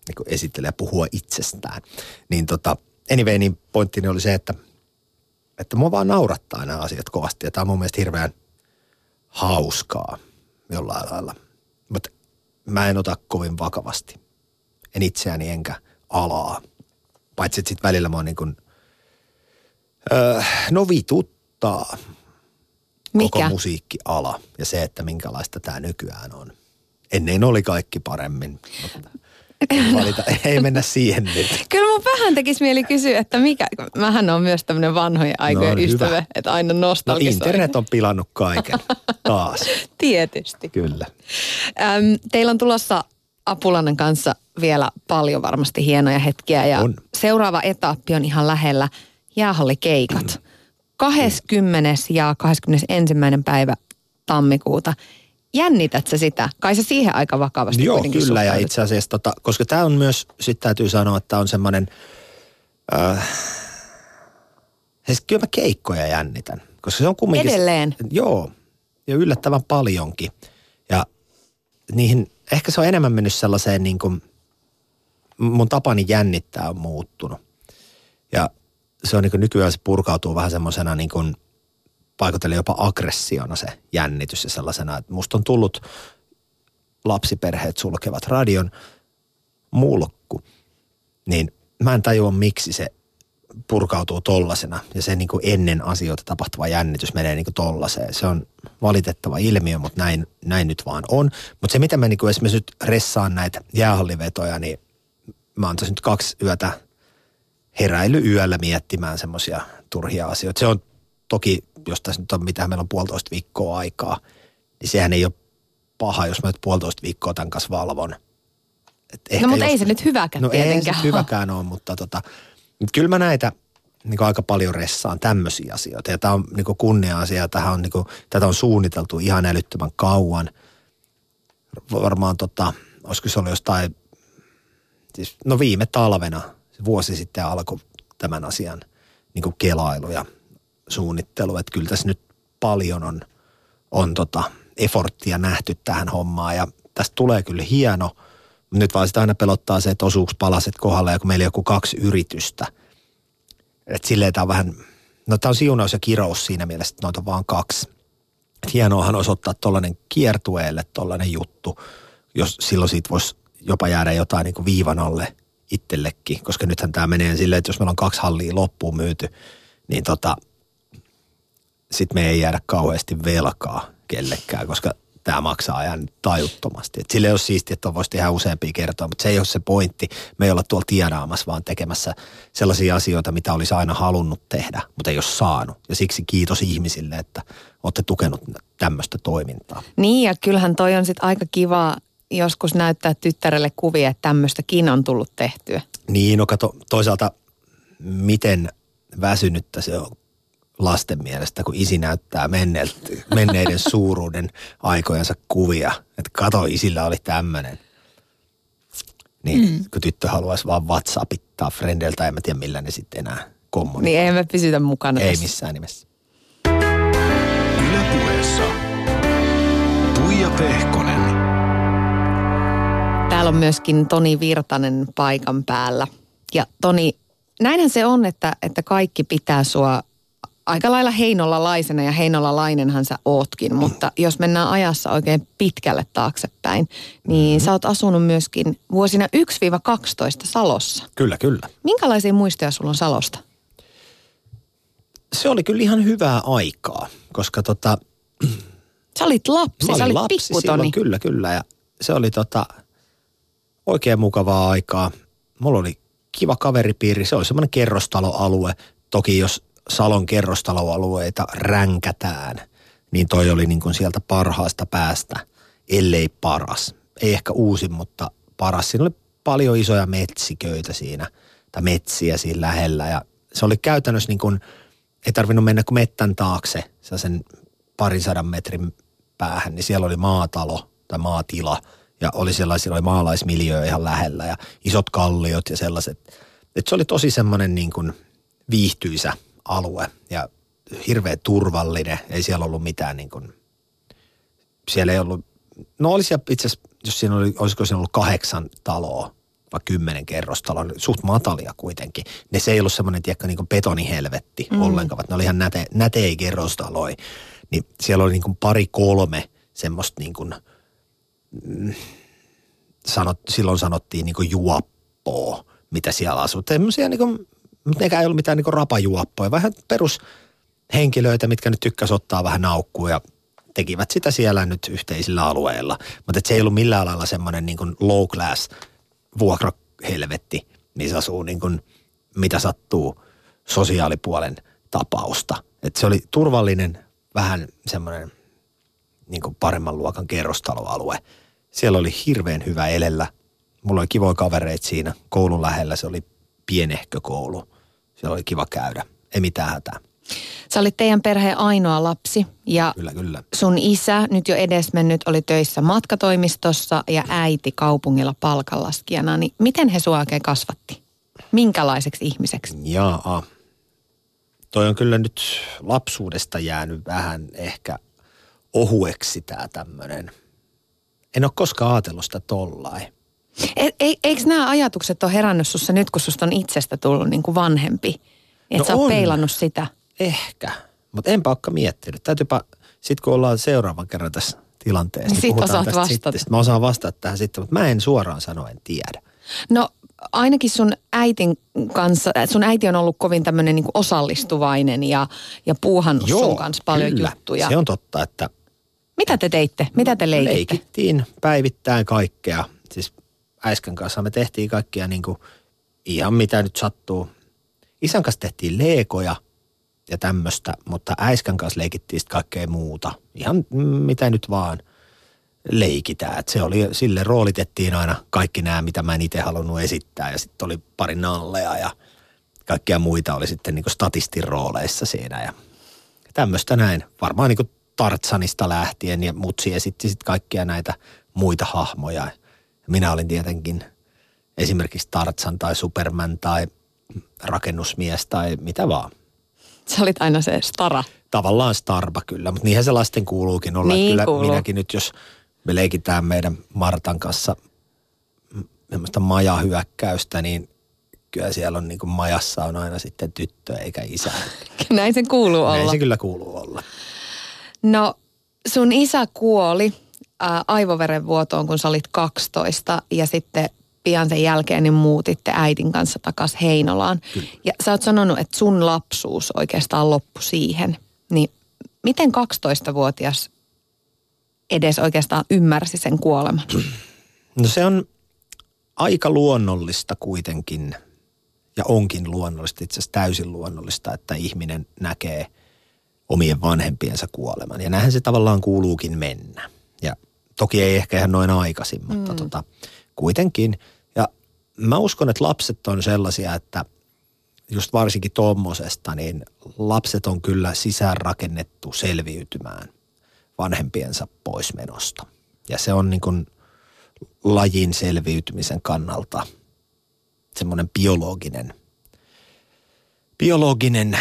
niin kuin esittelee ja puhua itsestään. Niin tota, anyway, niin pointtini oli se, että, että mua vaan naurattaa nämä asiat kovasti ja tämä on mun mielestä hirveän hauskaa jollain lailla. Mä en ota kovin vakavasti. En itseäni enkä alaa. Paitsi että sitten välillä mä oon niin kuin, öö, no vituttaa Mikä? koko musiikkiala ja se, että minkälaista tämä nykyään on. Ennen oli kaikki paremmin, mutta valita, no. ei mennä siihen nyt. Kyllä mun vähän tekisi mieli kysyä, että mikä, mähän on myös tämmöinen vanhojen aikojen no, ystävä, hyvä. että aina nostalgisoi. No internet on pilannut kaiken taas. [laughs] Tietysti. Kyllä. Öm, teillä on tulossa Apulannan kanssa vielä paljon varmasti hienoja hetkiä ja on. seuraava etappi on ihan lähellä jäähallikeikat. 20. ja 21. päivä tammikuuta Jännität sä sitä? Kai sä siihen aika vakavasti Joo, kyllä suhtaudut. ja itse asiassa, tota, koska tämä on myös, sitten täytyy sanoa, että on semmoinen, äh, siis kyllä mä keikkoja jännitän. Koska se on kumminkin... Edelleen? Joo, ja yllättävän paljonkin. Ja niihin, ehkä se on enemmän mennyt sellaiseen niin kuin, mun tapani jännittää on muuttunut. Ja se on niin kuin nykyään se purkautuu vähän semmoisena niin kuin paikotellen jopa aggressiona se jännitys ja sellaisena, että musta on tullut lapsiperheet sulkevat radion mulkku. Niin mä en tajua miksi se purkautuu tollasena ja se niin kuin ennen asioita tapahtuva jännitys menee niin kuin tollaseen. Se on valitettava ilmiö, mutta näin, näin nyt vaan on. Mutta se, mitä mä niin kuin esimerkiksi nyt ressaan näitä jäähallivetoja, niin mä oon nyt kaksi yötä heräily yöllä miettimään semmoisia turhia asioita. Se on toki, jos tässä nyt on mitä meillä on puolitoista viikkoa aikaa, niin sehän ei ole paha, jos mä nyt puolitoista viikkoa tämän kanssa valvon. Et no mutta jos, ei se nyt hyväkään No ei se hyväkään ole, mutta tota, kyllä mä näitä niin aika paljon ressaan tämmöisiä asioita. Ja tämä on niin kunnia-asia. Tähän on, niin kuin, tätä on suunniteltu ihan älyttömän kauan. Varmaan tota, olisiko se ollut jostain, siis, no viime talvena, vuosi sitten alkoi tämän asian niin kelailu ja suunnittelu. Että kyllä tässä nyt paljon on, on tota, efforttia nähty tähän hommaan ja tästä tulee kyllä hieno. Nyt vaan sitä aina pelottaa se, että osuuks palaset kohdalle ja kun meillä on joku kaksi yritystä. Että silleen tämä on vähän, no tämä on siunaus ja kirous siinä mielessä, että noita on vaan kaksi. Et hienoahan olisi ottaa tuollainen kiertueelle tuollainen juttu, jos silloin siitä voisi jopa jäädä jotain niin kuin viivan alle itsellekin, koska nythän tämä menee silleen, että jos meillä on kaksi hallia loppuun myyty, niin tota, sitten me ei jäädä kauheasti velkaa kellekään, koska tämä maksaa ajan tajuttomasti. Et sille ei ole siistiä, että voisi tehdä useampia kertoa, mutta se ei ole se pointti. Me ei olla tuolla tienaamassa, vaan tekemässä sellaisia asioita, mitä olisi aina halunnut tehdä, mutta ei ole saanut. Ja siksi kiitos ihmisille, että olette tukenut tämmöistä toimintaa. Niin ja kyllähän toi on sitten aika kiva joskus näyttää tyttärelle kuvia, että tämmöistäkin on tullut tehtyä. Niin, no kato, toisaalta miten väsynyttä se on lasten mielestä, kun isi näyttää menneiden [laughs] suuruuden aikojensa kuvia. Että kato, isillä oli tämmöinen. Niin, mm. kun tyttö haluaisi vaan WhatsAppittaa frendeltä, en mä tiedä millä ne sitten enää kommunikoi. Niin, ei me pysytä mukana Ei tässä. missään nimessä. Ylepuheessa Tuija Pehkonen. Täällä on myöskin Toni Virtanen paikan päällä. Ja Toni, näinhän se on, että, että kaikki pitää sua aika lailla heinolalaisena ja heinolalainenhan sä ootkin, mutta jos mennään ajassa oikein pitkälle taaksepäin, niin mm-hmm. sä oot asunut myöskin vuosina 1-12 Salossa. Kyllä, kyllä. Minkälaisia muistoja sulla on Salosta? Se oli kyllä ihan hyvää aikaa, koska tota... Sä olit lapsi, mä sä olit lapsi pikkutoni. Silloin, kyllä, kyllä. Ja se oli tota oikein mukavaa aikaa. Mulla oli kiva kaveripiiri, se oli semmoinen kerrostaloalue. Toki jos Salon kerrostaloalueita ränkätään, niin toi oli niin kuin sieltä parhaasta päästä, ellei paras. Ei ehkä uusi, mutta paras. Siinä oli paljon isoja metsiköitä siinä, tai metsiä siinä lähellä. Ja se oli käytännössä niin kuin, ei tarvinnut mennä kuin mettän taakse, sen parin sadan metrin päähän, niin siellä oli maatalo tai maatila. Ja oli sellaisia, oli maalaismiljöö ihan lähellä ja isot kalliot ja sellaiset. Et se oli tosi semmoinen niin kuin viihtyisä alue ja hirveän turvallinen. Ei siellä ollut mitään niin kuin, siellä ei ollut, no olisi itse asiassa, jos siinä oli, olisiko siinä ollut kahdeksan taloa, vai kymmenen kerrostaloa, suht matalia kuitenkin. Ne se ei ollut semmoinen, tiedätkö, niin kuin betonihelvetti mm. ollenkaan, vaan ne oli ihan näte, nätei kerrostaloi. Niin siellä oli niin kuin pari kolme semmoista niin kuin, mm, sanot, silloin sanottiin niin kuin juoppoa, mitä siellä asuu. Tämmöisiä niin kuin mutta nekään ei ollut mitään niin rapajuoppoja, vähän perushenkilöitä, mitkä nyt tykkäs ottaa vähän naukkua ja tekivät sitä siellä nyt yhteisillä alueilla. Mutta se ei ollut millään lailla semmoinen niin low class vuokrahelvetti, missä asuu niin kuin, mitä sattuu sosiaalipuolen tapausta. Et se oli turvallinen, vähän semmoinen niin kuin paremman luokan kerrostaloalue. Siellä oli hirveän hyvä elellä. Mulla oli kivoja kavereita siinä koulun lähellä. Se oli pienehkö koulu siellä oli kiva käydä. Ei mitään hätää. Sä olit teidän perheen ainoa lapsi ja kyllä, kyllä. sun isä, nyt jo edesmennyt, oli töissä matkatoimistossa ja äiti kaupungilla palkanlaskijana. Niin miten he sua oikein kasvatti? Minkälaiseksi ihmiseksi? Jaa. Toi on kyllä nyt lapsuudesta jäänyt vähän ehkä ohueksi tämä tämmöinen. en ole koskaan ajatellut sitä tollain. E, e, eikö nämä ajatukset ole herännyt sussa nyt, kun susta on itsestä tullut niin kuin vanhempi? Että No sä oot on. peilannut sitä. Ehkä, mutta enpä olekaan miettinyt. Täytyypä, sit kun ollaan seuraavan kerran tässä tilanteessa, Niin niin, sit puhutaan tästä vastata. sitten. Sit Mä osaan vastata tähän sitten, mutta mä en suoraan sanoen tiedä. No ainakin sun äitin kanssa, äh, sun äiti on ollut kovin tämmöinen niin osallistuvainen ja, ja puuhannut sun kanssa paljon kyllä. juttuja. Se on totta, että Mitä te teitte? Mitä te leikitte? leikittiin päivittäin kaikkea. Siis äsken kanssa me tehtiin kaikkia niin kuin ihan mitä nyt sattuu. Isän kanssa tehtiin leekoja ja tämmöistä, mutta äiskän kanssa leikittiin sitten kaikkea muuta. Ihan mitä nyt vaan leikitään. Et se oli, sille roolitettiin aina kaikki nämä, mitä mä en itse halunnut esittää. Ja sitten oli pari nalleja ja kaikkia muita oli sitten niin statistin rooleissa siinä. Ja tämmöistä näin. Varmaan niin Tartsanista lähtien ja Mutsi esitti sitten kaikkia näitä muita hahmoja. Minä olin tietenkin esimerkiksi Tartsan tai Superman tai rakennusmies tai mitä vaan. Sä olit aina se stara. Tavallaan starba kyllä, mutta niinhän se lasten kuuluukin olla. Niin kyllä kuuluu. minäkin nyt, jos me leikitään meidän Martan kanssa mm, semmoista majahyökkäystä, niin kyllä siellä on niin kuin majassa on aina sitten tyttö eikä isä. Näin sen kuuluu Näin olla. se kyllä kuuluu olla. No sun isä kuoli ää, aivoverenvuotoon, kun sä olit 12 ja sitten pian sen jälkeen niin muutitte äitin kanssa takas Heinolaan. Ja sä oot sanonut, että sun lapsuus oikeastaan loppui siihen. Niin miten 12-vuotias edes oikeastaan ymmärsi sen kuoleman? No se on aika luonnollista kuitenkin, ja onkin luonnollista, itse asiassa täysin luonnollista, että ihminen näkee omien vanhempiensa kuoleman. Ja näinhän se tavallaan kuuluukin mennä. Ja toki ei ehkä ihan noin aikaisin, mutta mm. tota, kuitenkin. Ja mä uskon, että lapset on sellaisia, että just varsinkin tommosesta, niin lapset on kyllä sisäänrakennettu selviytymään vanhempiensa poismenosta. Ja se on niin kuin lajin selviytymisen kannalta semmoinen biologinen, biologinen,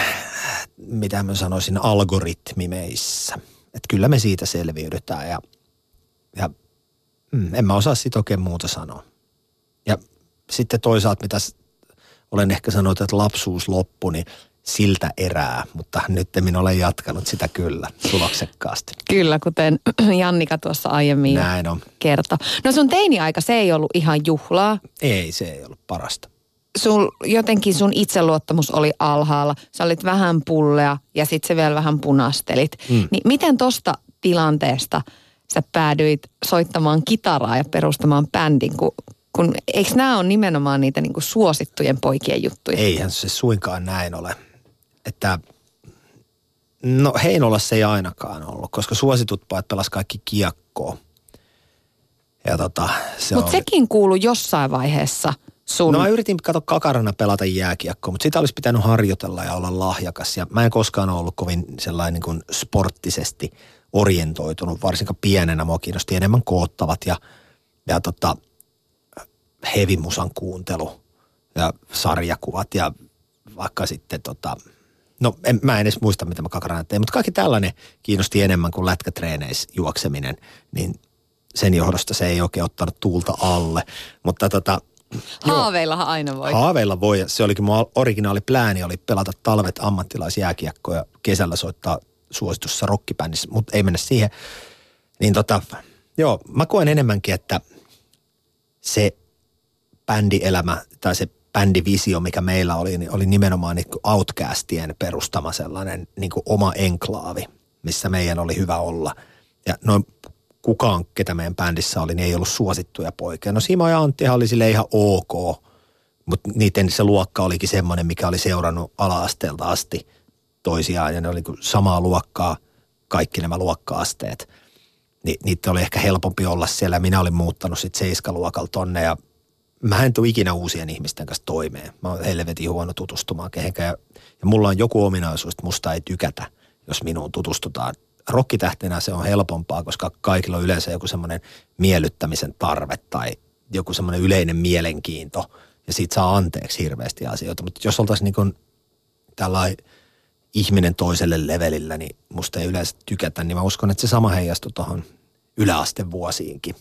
mitä mä sanoisin, algoritmi meissä. Että kyllä me siitä selviydytään ja, ja mm, en mä osaa siitä oikein muuta sanoa. Ja sitten toisaalta, mitä olen ehkä sanonut, että lapsuus loppui, niin siltä erää, mutta nyt minä olen jatkanut sitä kyllä tuloksekkaasti. Kyllä, kuten [clears throat] Jannika tuossa aiemmin Näin on. kertoi. No sun teini-aika, se ei ollut ihan juhlaa. Ei, se ei ollut parasta. Sul, jotenkin sun itseluottamus oli alhaalla. Sä olit vähän pullea ja sitten se vielä vähän punastelit. Mm. Niin miten tosta tilanteesta sä päädyit soittamaan kitaraa ja perustamaan bändin, kun, kun eikö nämä ole nimenomaan niitä niinku suosittujen poikien juttuja? Eihän se suinkaan näin ole. Että no Heinolassa ei ainakaan ollut, koska suositut pojat pelas kaikki kiekkoa. Ja tota, se Mutta oli- sekin kuului jossain vaiheessa sun... No mä yritin kato kakarana pelata jääkiekkoa, mutta sitä olisi pitänyt harjoitella ja olla lahjakas. Ja mä en koskaan ollut kovin sellainen niin kuin sporttisesti orientoitunut, varsinkaan pienenä. Mua kiinnosti enemmän koottavat ja, ja tota, hevimusan kuuntelu ja sarjakuvat ja vaikka sitten tota, no en, mä en edes muista mitä mä kakarana tein, mutta kaikki tällainen kiinnosti enemmän kuin lätkätreeneissä juokseminen, niin sen johdosta se ei oikein ottanut tuulta alle. Mutta tota. Haaveillahan aina voi. Haaveilla voi. Se olikin mun originaali plääni, oli pelata talvet ammattilaisjääkiekkoa ja kesällä soittaa suositussa rockibändissä, mutta ei mennä siihen. Niin tota, joo, mä koen enemmänkin, että se bändielämä tai se bändivisio, mikä meillä oli, niin oli nimenomaan niin outcastien perustama sellainen niin oma enklaavi, missä meidän oli hyvä olla. Ja noin kukaan, ketä meidän bändissä oli, niin ei ollut suosittuja poikia. No Simo ja Anttihan oli sille ihan ok, mutta niiden se luokka olikin semmoinen, mikä oli seurannut ala-asteelta asti toisiaan ja ne oli niin samaa luokkaa, kaikki nämä luokka-asteet. Ni, niitä oli ehkä helpompi olla siellä. Minä olin muuttanut sitten seiskaluokalla tonne ja mä en tule ikinä uusien ihmisten kanssa toimeen. Mä oon helvetin huono tutustumaan kehenkään. Ja, mulla on joku ominaisuus, että musta ei tykätä, jos minuun tutustutaan. Rokkitähtenä se on helpompaa, koska kaikilla on yleensä joku semmoinen miellyttämisen tarve tai joku semmoinen yleinen mielenkiinto. Ja siitä saa anteeksi hirveästi asioita. Mutta jos oltaisiin niin tällainen ihminen toiselle levelillä, niin musta ei yleensä tykätä, niin mä uskon, että se sama heijastui tuohon yläastevuosiinkin.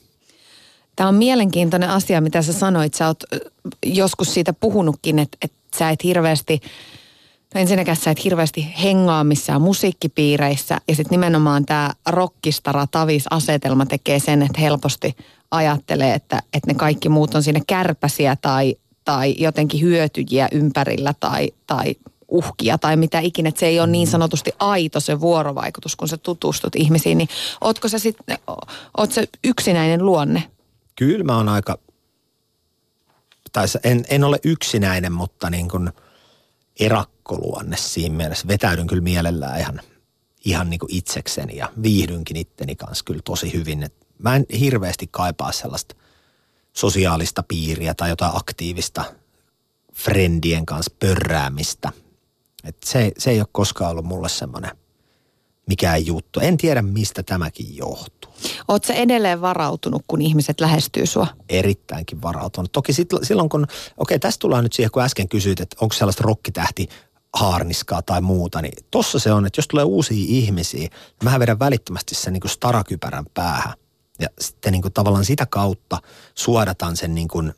Tämä on mielenkiintoinen asia, mitä sä sanoit. Sä oot joskus siitä puhunutkin, että, että sä et hirveästi, no ensinnäkään sä et hirveästi hengaa missään musiikkipiireissä. Ja sitten nimenomaan tämä rockistara tavis-asetelma tekee sen, että helposti ajattelee, että, että ne kaikki muut on siinä kärpäsiä tai, tai jotenkin hyötyjiä ympärillä tai, tai uhkia tai mitä ikinä, että se ei ole niin sanotusti aito se vuorovaikutus, kun sä tutustut ihmisiin, niin ootko sä sitten, oot se yksinäinen luonne? Kyllä mä oon aika, tai en, en ole yksinäinen, mutta niin kuin erakkoluonne siinä mielessä. Vetäydyn kyllä mielellään ihan, ihan niin kuin itsekseni ja viihdynkin itteni kanssa kyllä tosi hyvin. Et mä en hirveästi kaipaa sellaista sosiaalista piiriä tai jotain aktiivista frendien kanssa pörräämistä. Et se, se ei ole koskaan ollut mulle semmoinen mikään juttu. En tiedä, mistä tämäkin johtuu. Oletko se edelleen varautunut, kun ihmiset lähestyy sua? Erittäinkin varautunut. Toki sit, silloin, kun, okei, okay, tästä tullaan nyt siihen, kun äsken kysyit, että onko sellaista rokkitähti haarniskaa tai muuta, niin tossa se on, että jos tulee uusia ihmisiä, niin mä vedän välittömästi sen niin kuin starakypärän päähän. Ja sitten niin kuin tavallaan sitä kautta suodataan sen niin kuin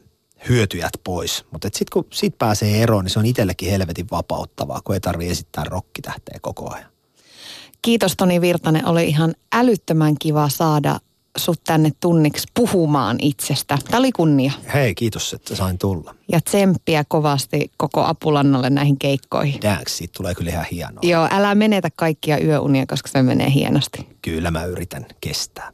hyötyjät pois. Mutta sitten kun siitä pääsee eroon, niin se on itsellekin helvetin vapauttavaa, kun ei tarvitse esittää rokkitähteä koko ajan. Kiitos Toni Virtanen, oli ihan älyttömän kiva saada sut tänne tunniksi puhumaan itsestä. Tämä oli kunnia. Hei, kiitos, että sain tulla. Ja tsemppiä kovasti koko Apulannalle näihin keikkoihin. Dääks, siitä tulee kyllä ihan hienoa. Joo, älä menetä kaikkia yöunia, koska se menee hienosti. Kyllä mä yritän kestää.